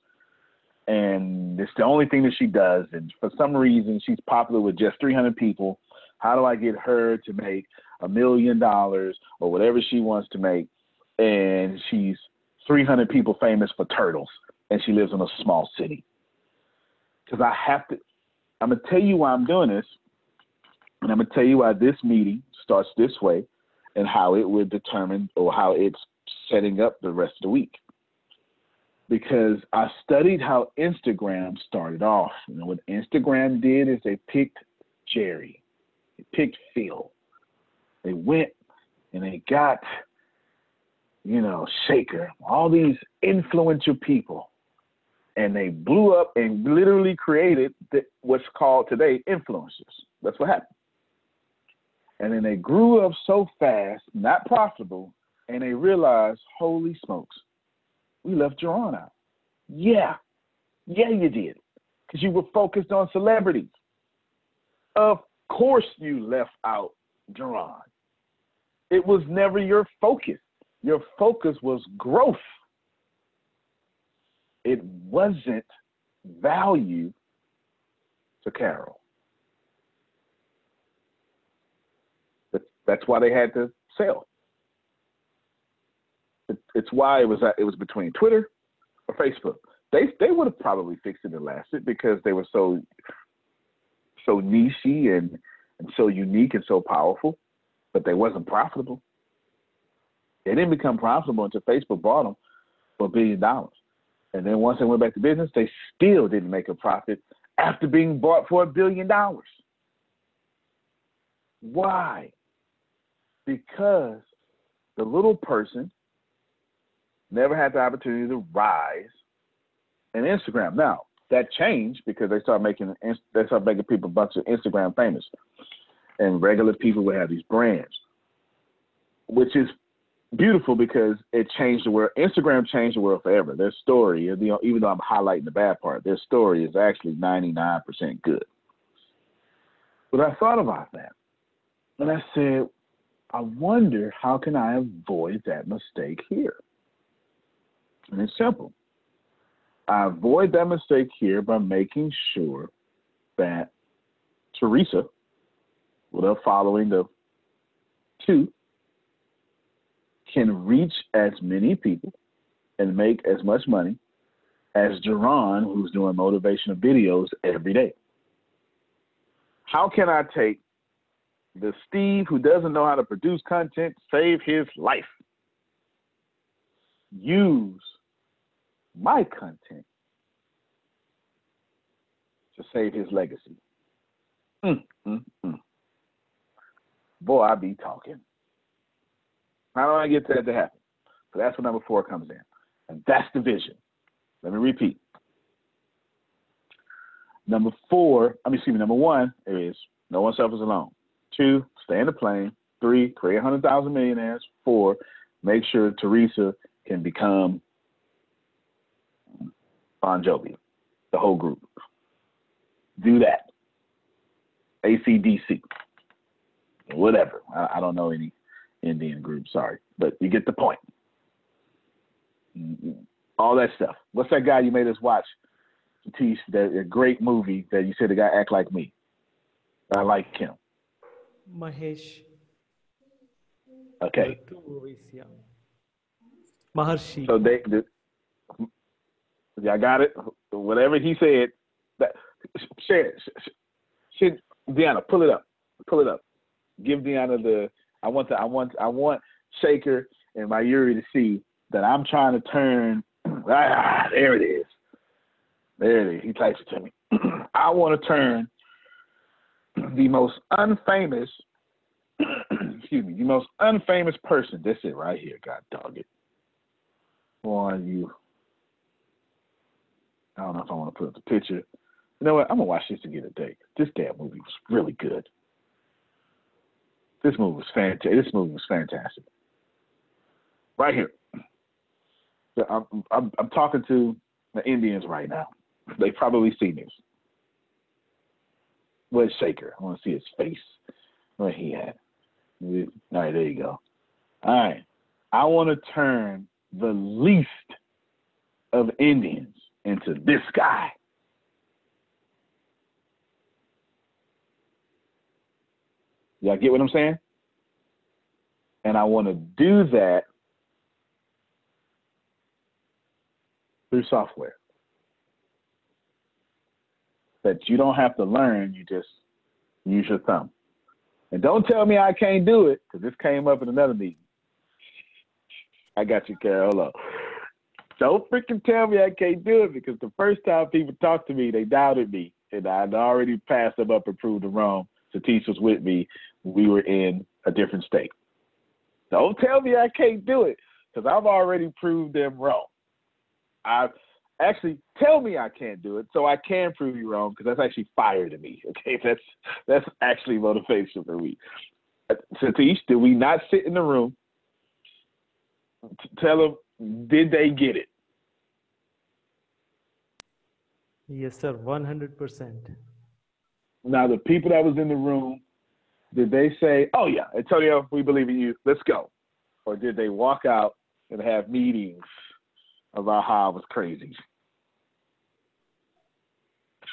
And it's the only thing that she does. And for some reason she's popular with just 300 people. How do i get her to make a million dollars or whatever she wants to make? And she's 300 people famous for turtles. And she lives in a small city. Because i have to i'm going to tell you why i'm doing this. And i'm going to tell you why this meeting starts this way and how it would determine or how it's setting up the rest of the week. Because I studied how Instagram started off. You know, what Instagram did is they picked Jerry, they picked Phil. They went and they got, you know, Shaker, all these influential people. And they blew up and literally created the, what's called today influencers. That's what happened. And then they grew up so fast, not profitable, and they realized, holy smokes, we left Jerron out. Yeah, yeah, you did, because you were focused on celebrities. Of course, you left out Jerron. It was never your focus. Your focus was growth. It wasn't value to Carol. That's why they had to sell. it's why it was uh, it was between Twitter or Facebook. They they would have probably fixed it and lasted because they were so so nichey and and so unique and so powerful, but they wasn't profitable. They didn't become profitable until Facebook bought them for a billion dollars. And then once they went back to business, they still didn't make a profit after being bought for a billion dollars. Why? Because the little person never had the opportunity to rise in Instagram. Now that changed because they started making they started making people a bunch of Instagram famous, and regular people would have these brands, which is beautiful because it changed the world. Instagram changed the world forever. Their story, even though I'm highlighting the bad part, their story is actually 99% good. But I thought about that, and I said, I wonder how can I avoid that mistake here? And it's simple. I avoid that mistake here by making sure that Teresa, without following the two, can reach as many people and make as much money as Jerron, who's doing motivational videos every day. How can I take the Steve who doesn't know how to produce content, save his life? Use my content to save his legacy. Mm, mm, mm. Boy, I be talking. How do I get that to happen? So that's where number four comes in. And that's the vision. Let me repeat. Number four, I mean, excuse me, number one is no one suffers alone. Two, stay in the plane. Three, create 100,000 millionaires. Four, make sure Teresa can become Bon Jovi, the whole group. Do that. ACDC, whatever. I, I don't know any Indian group, sorry, but you get the point. Mm-hmm. All that stuff. What's that guy you made us watch? Teach that a great movie that you said the guy act like me. I like him. Mahesh. Okay. The two movies, yeah. Maharshi. So they, they y'all got it. Whatever he said, that share it. Deanna, pull it up. Pull it up. Give Deanna the. I want the. I want. I want Shaker and my Yuri to see that I'm trying to turn. Ah, there it is. There it is. He types it to me. I want to turn the most unfamous, excuse me, the most unfamous person. That's it right here. God dog it. Boy, you. I don't know if I want to put up the picture. You know what? I'm gonna watch this again today. This damn movie was really good. This movie was fantastic. This movie was fantastic. Right here. I'm, I'm, I'm talking to the Indians right now. They probably seen this. Where's Shaker? I want to see his face. What he had. All right, there you go. All right. I want to turn the least of Indians into this guy. Y'all get what I'm saying? And I want to do that through software that you don't have to learn, you just use your thumb. And don't tell me I can't do it, because this came up in another meeting. I got you, Carol. Hello. Don't freaking tell me I can't do it because the first time people talked to me, they doubted me. And I'd already passed them up and proved them wrong. Satish was with me. We were in a different state. Don't tell me I can't do it because I've already proved them wrong. I actually tell me I can't do it so I can prove you wrong because that's actually fire to me. Okay, that's that's actually motivation for me. Uh, Satish, did we not sit in the room? Tell them, did they get it? Yes, sir, 100%. Now, the people that was in the room, did they say, oh, yeah, Antonio, we believe in you, let's go? Or did they walk out and have meetings about how I was crazy?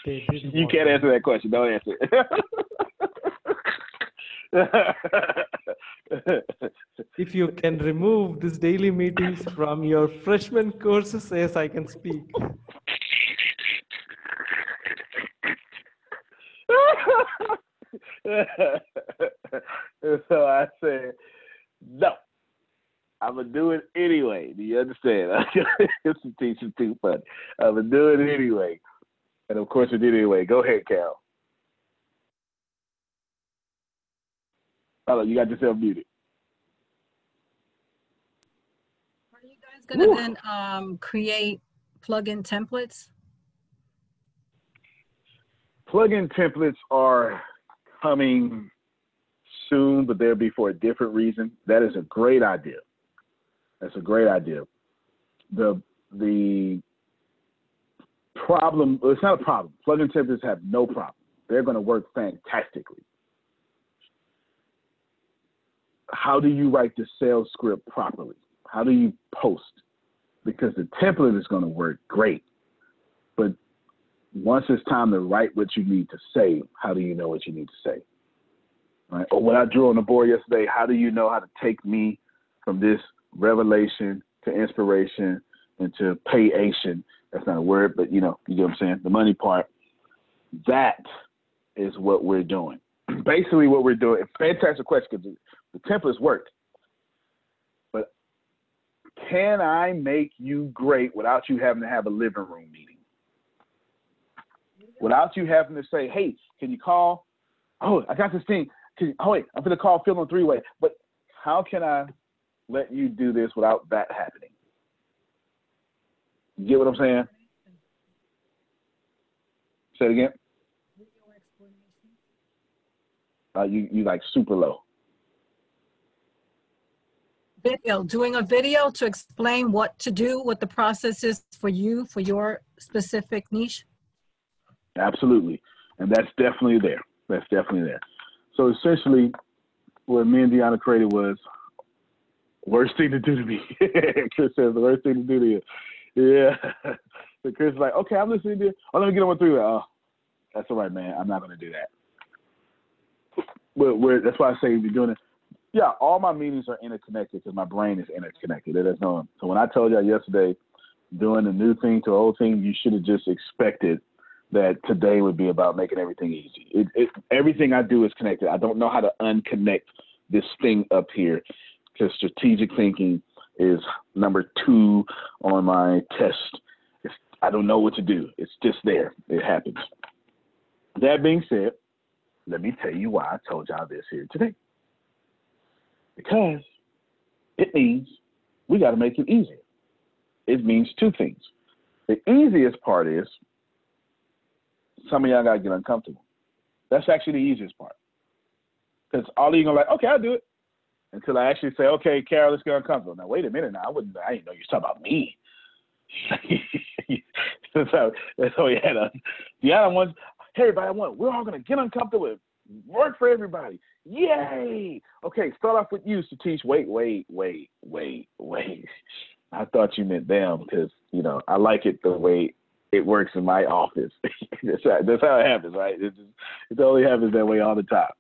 You can't answer that question. Don't answer it. if you can remove these daily meetings from your freshman courses, yes, I can speak. so I said, no, I'm gonna do it anyway. Do you understand? it's teaching too funny. I'm gonna do it anyway, and of course we did anyway. Go ahead, Cal. Hello, you got yourself muted. Are you guys gonna Ooh. then um, create plugin templates? Plugin templates are coming soon, but they'll be for a different reason. That is a great idea. That's a great idea. The the problem it's not a problem. Plugin templates have no problem. They're going to work fantastically. How do you write the sales script properly? How do you post? Because the template is going to work great. But once it's time to write what you need to say, how do you know what you need to say? Right? Or what I drew on the board yesterday, how do you know how to take me from this revelation to inspiration and to payation? That's not a word, but you know, you get what I'm saying? The money part. That is what we're doing. Basically, what we're doing, fantastic question because the templates work. But can I make you great without you having to have a living room meeting? Without you having to say, hey, can you call? Oh, I got this thing. Can, oh, wait, I'm going to call Phil on three way. But how can I let you do this without that happening? You get what I'm saying? Say it again. Uh, you you like super low. Video, doing a video to explain what to do, what the process is for you, for your specific niche? Absolutely. And that's definitely there. That's definitely there. So essentially, what me and Deanna created was worst thing to do to me. Chris says the worst thing to do to you. Yeah. So Chris is like, okay, I'm listening to you. Oh, let me get on three. Oh, that's all right, man. I'm not going to do that. But we're, that's why I say we're doing it. Yeah, all my meetings are interconnected because my brain is interconnected. There's no. So when I told y'all yesterday, doing a new thing to an old thing, you should have just expected that today would be about making everything easy. It, it, everything I do is connected. I don't know how to unconnect this thing up here because strategic thinking is number two on my test. It's, I don't know what to do. It's just there. It happens. That being said, let me tell you why I told y'all this here today. Because it means we got to make it easier. It means two things. The easiest part is some of y'all got to get uncomfortable. That's actually the easiest part. Because all you're going to like, okay, I'll do it. Until I actually say, okay, Carol, let's get uncomfortable. Now, wait a minute now. I wouldn't, I didn't know you were talking about me. so that's we had the other ones, hey, everybody, I want, we're all going to get uncomfortable work for everybody. Yay! Okay, start off with you, Satish. Wait, wait, wait, wait, wait. I thought you meant them because, you know, I like it the way it works in my office. that's, how, that's how it happens, right? It, just, it only happens that way all the time.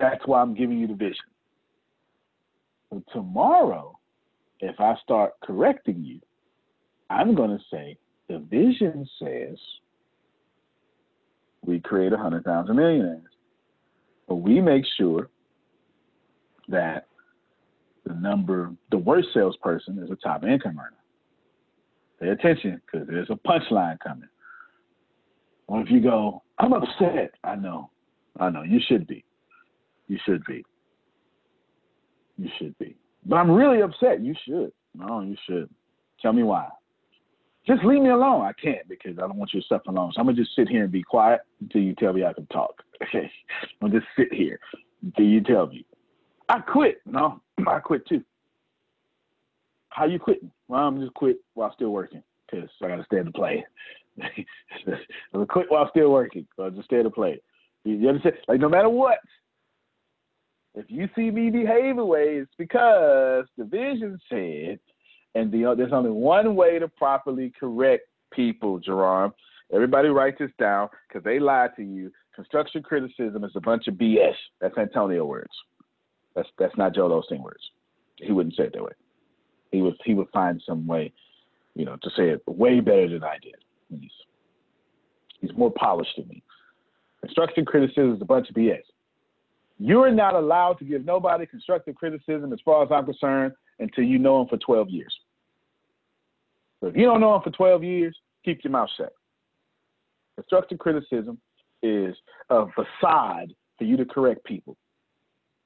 That's why I'm giving you the vision. So tomorrow, if I start correcting you, I'm going to say the vision says we create 100,000 millionaires. But we make sure that the number, the worst salesperson is a top income earner. Pay attention because there's a punchline coming. Or if you go, I'm upset, I know, I know, you should be. You should be. You should be. But I'm really upset. You should. No, you should. Tell me why. Just leave me alone. I can't because I don't want you to suffer alone. So I'm gonna just sit here and be quiet until you tell me I can talk. Okay. I'm gonna just sit here until you tell me. I quit. No, I quit too. How you quitting? Well, I'm just quit while still working because I gotta stay in the play. I'm quit while still working. So I just stay in the play. You understand? Like no matter what, if you see me behave a way, it's because the vision said and the, there's only one way to properly correct people, Jerome. Everybody write this down because they lied to you. Construction criticism is a bunch of BS. That's Antonio words. That's that's not Joel Osteen words. He wouldn't say it that way. He would he would find some way, you know, to say it way better than I did. He's he's more polished than me. Construction criticism is a bunch of BS. You're not allowed to give nobody constructive criticism, as far as I'm concerned, until you know them for 12 years. So if you don't know them for 12 years, keep your mouth shut. Constructive criticism is a facade for you to correct people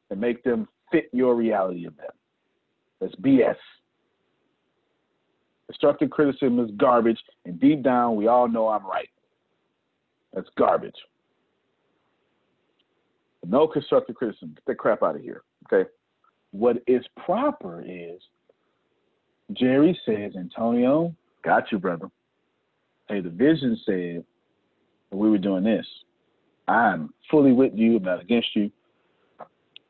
and make them fit your reality of them. That's BS. Constructive criticism is garbage, and deep down, we all know I'm right. That's garbage. No constructive criticism. Get that crap out of here. Okay. What is proper is Jerry says, Antonio, got you, brother. Hey, the vision said we were doing this. I'm fully with you, I'm not against you.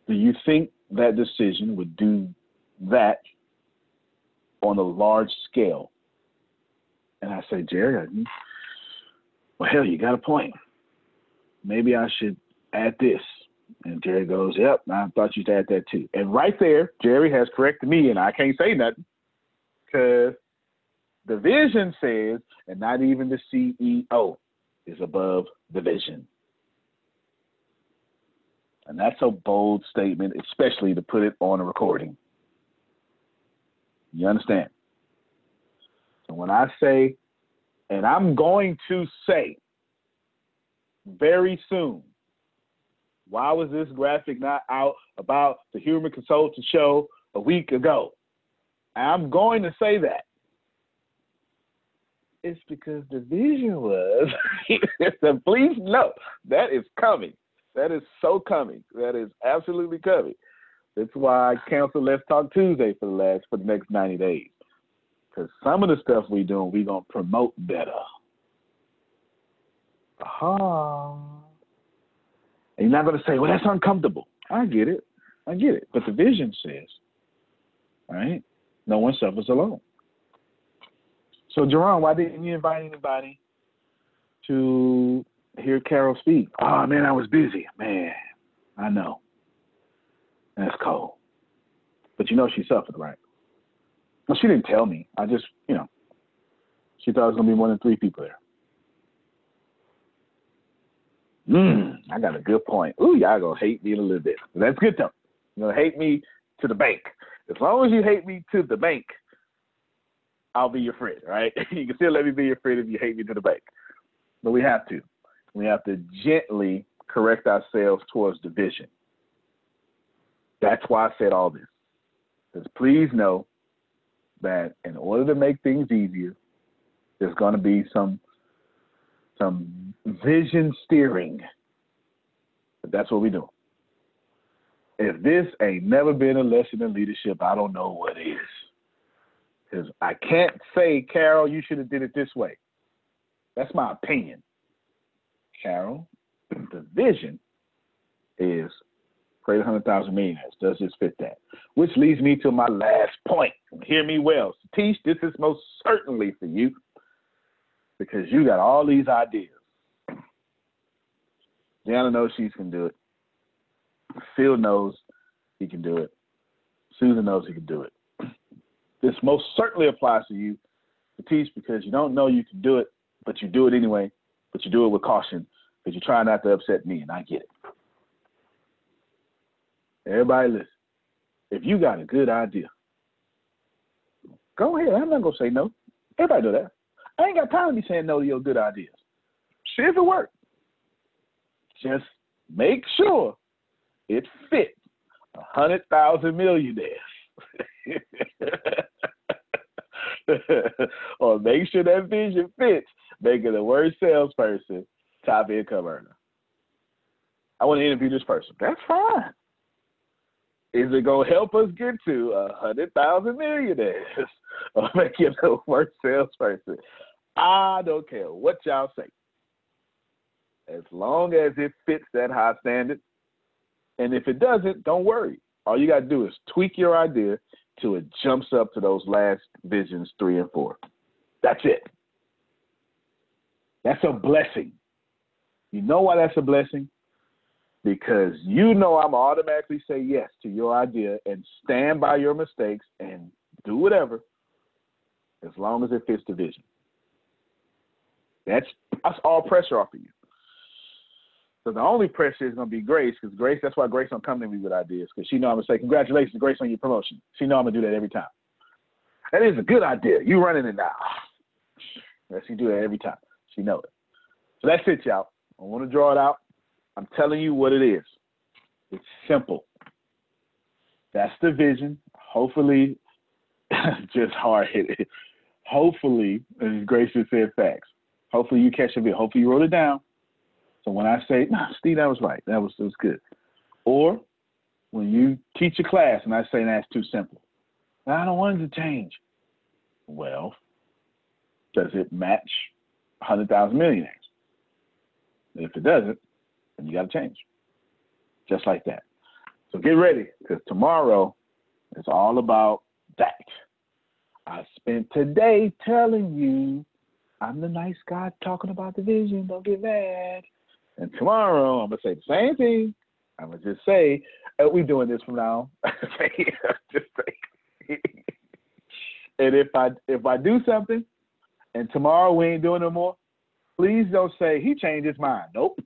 Do you think that decision would do that on a large scale? And I say, Jerry, well, hell, you got a point. Maybe I should add this. And Jerry goes, Yep, I thought you'd add that too. And right there, Jerry has corrected me, and I can't say nothing because the vision says, and not even the CEO is above the vision. And that's a bold statement, especially to put it on a recording. You understand? So when I say, and I'm going to say very soon, why was this graphic not out about the Humor Consultant Show a week ago? I'm going to say that. It's because the vision was, so please know that is coming. That is so coming. That is absolutely coming. That's why I canceled Let's Talk Tuesday for the last for the next 90 days. Because some of the stuff we doing, we gonna promote better. Aha. And you're not gonna say, well, that's uncomfortable. I get it. I get it. But the vision says, right? No one suffers alone. So Jerome, why didn't you invite anybody to hear Carol speak. Oh man, I was busy. Man, I know. That's cold. But you know she suffered, right? Well, she didn't tell me. I just, you know, she thought it was gonna be more than three people there. Mmm, I got a good point. Ooh, y'all gonna hate me a little bit. That's good though. You're gonna hate me to the bank. As long as you hate me to the bank, I'll be your friend, right? you can still let me be your friend if you hate me to the bank. But we have to. We have to gently correct ourselves towards division. That's why I said all this. Because please know that in order to make things easier, there's going to be some some vision steering. But that's what we do. If this ain't never been a lesson in leadership, I don't know what is. Because I can't say, Carol, you should have did it this way. That's my opinion. Carol, the vision is create 100,000 millionaires. Does this fit that? Which leads me to my last point. Hear me well. Satish, this is most certainly for you because you got all these ideas. Jana knows she can do it. Phil knows he can do it. Susan knows he can do it. This most certainly applies to you teach because you don't know you can do it, but you do it anyway but you do it with caution because you try not to upset me, and I get it. Everybody listen. If you got a good idea, go ahead. I'm not gonna say no. Everybody know that. I ain't got time to be saying no to your good ideas. See if it works. Just make sure it fits a hundred thousand millionaires. or make sure that vision fits making the worst salesperson top income earner. I want to interview this person. That's fine. Is it gonna help us get to a hundred thousand millionaires or make you the worst salesperson? I don't care what y'all say. As long as it fits that high standard, and if it doesn't, don't worry. All you gotta do is tweak your idea till it jumps up to those last visions three and four. That's it. That's a blessing. You know why that's a blessing? Because you know I'm automatically say yes to your idea and stand by your mistakes and do whatever as long as it fits the vision. That's that's all pressure off of you. So the only pressure is gonna be Grace, because Grace, that's why Grace don't come to me with ideas, because she know I'm gonna say, Congratulations, Grace, on your promotion. She know I'm gonna do that every time. That is a good idea. You running it now. Yes, she do that every time. She know it. So that's it, y'all. I want to draw it out. I'm telling you what it is. It's simple. That's the vision. Hopefully, just hard hit. Hopefully, as Grace just said, facts. Hopefully you catch a bit. Hopefully you wrote it down. So when I say, nah, Steve, that was right. That was that was good," or when you teach a class and I say that's too simple, I don't want it to change. Well, does it match 100,000 millionaires. If it doesn't, then you got to change. Just like that. So get ready because tomorrow is all about that. I spent today telling you I'm the nice guy talking about the vision. Don't get mad. And tomorrow I'm gonna say the same thing. I'm gonna just say, uh, we doing this from now. just say. and if I if I do something, and tomorrow we ain't doing no more, please don't say he changed his mind. Nope.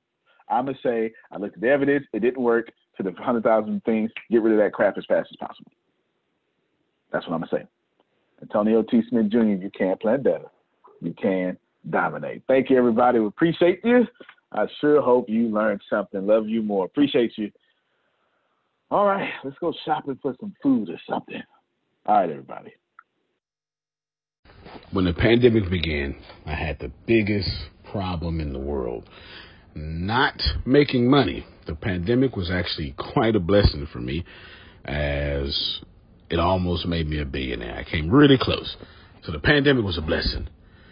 I'm gonna say I looked at the evidence. It didn't work. To the hundred thousand things, get rid of that crap as fast as possible. That's what I'm gonna say. Antonio T. Smith Jr. You can't plan better. You can dominate. Thank you, everybody. We appreciate you. I sure hope you learned something. Love you more. Appreciate you. All right, let's go shopping for some food or something. All right, everybody. When the pandemic began, I had the biggest problem in the world not making money. The pandemic was actually quite a blessing for me as it almost made me a billionaire. I came really close. So the pandemic was a blessing.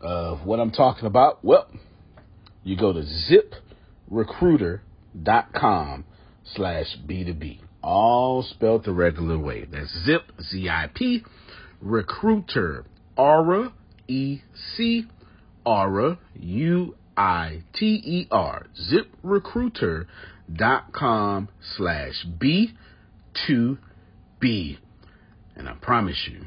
of what I'm talking about? Well, you go to ziprecruiter.com slash B2B. All spelled the regular way. That's zip, Z-I-P, recruiter, Aura, E C U I T E R, ziprecruiter.com slash B2B. And I promise you,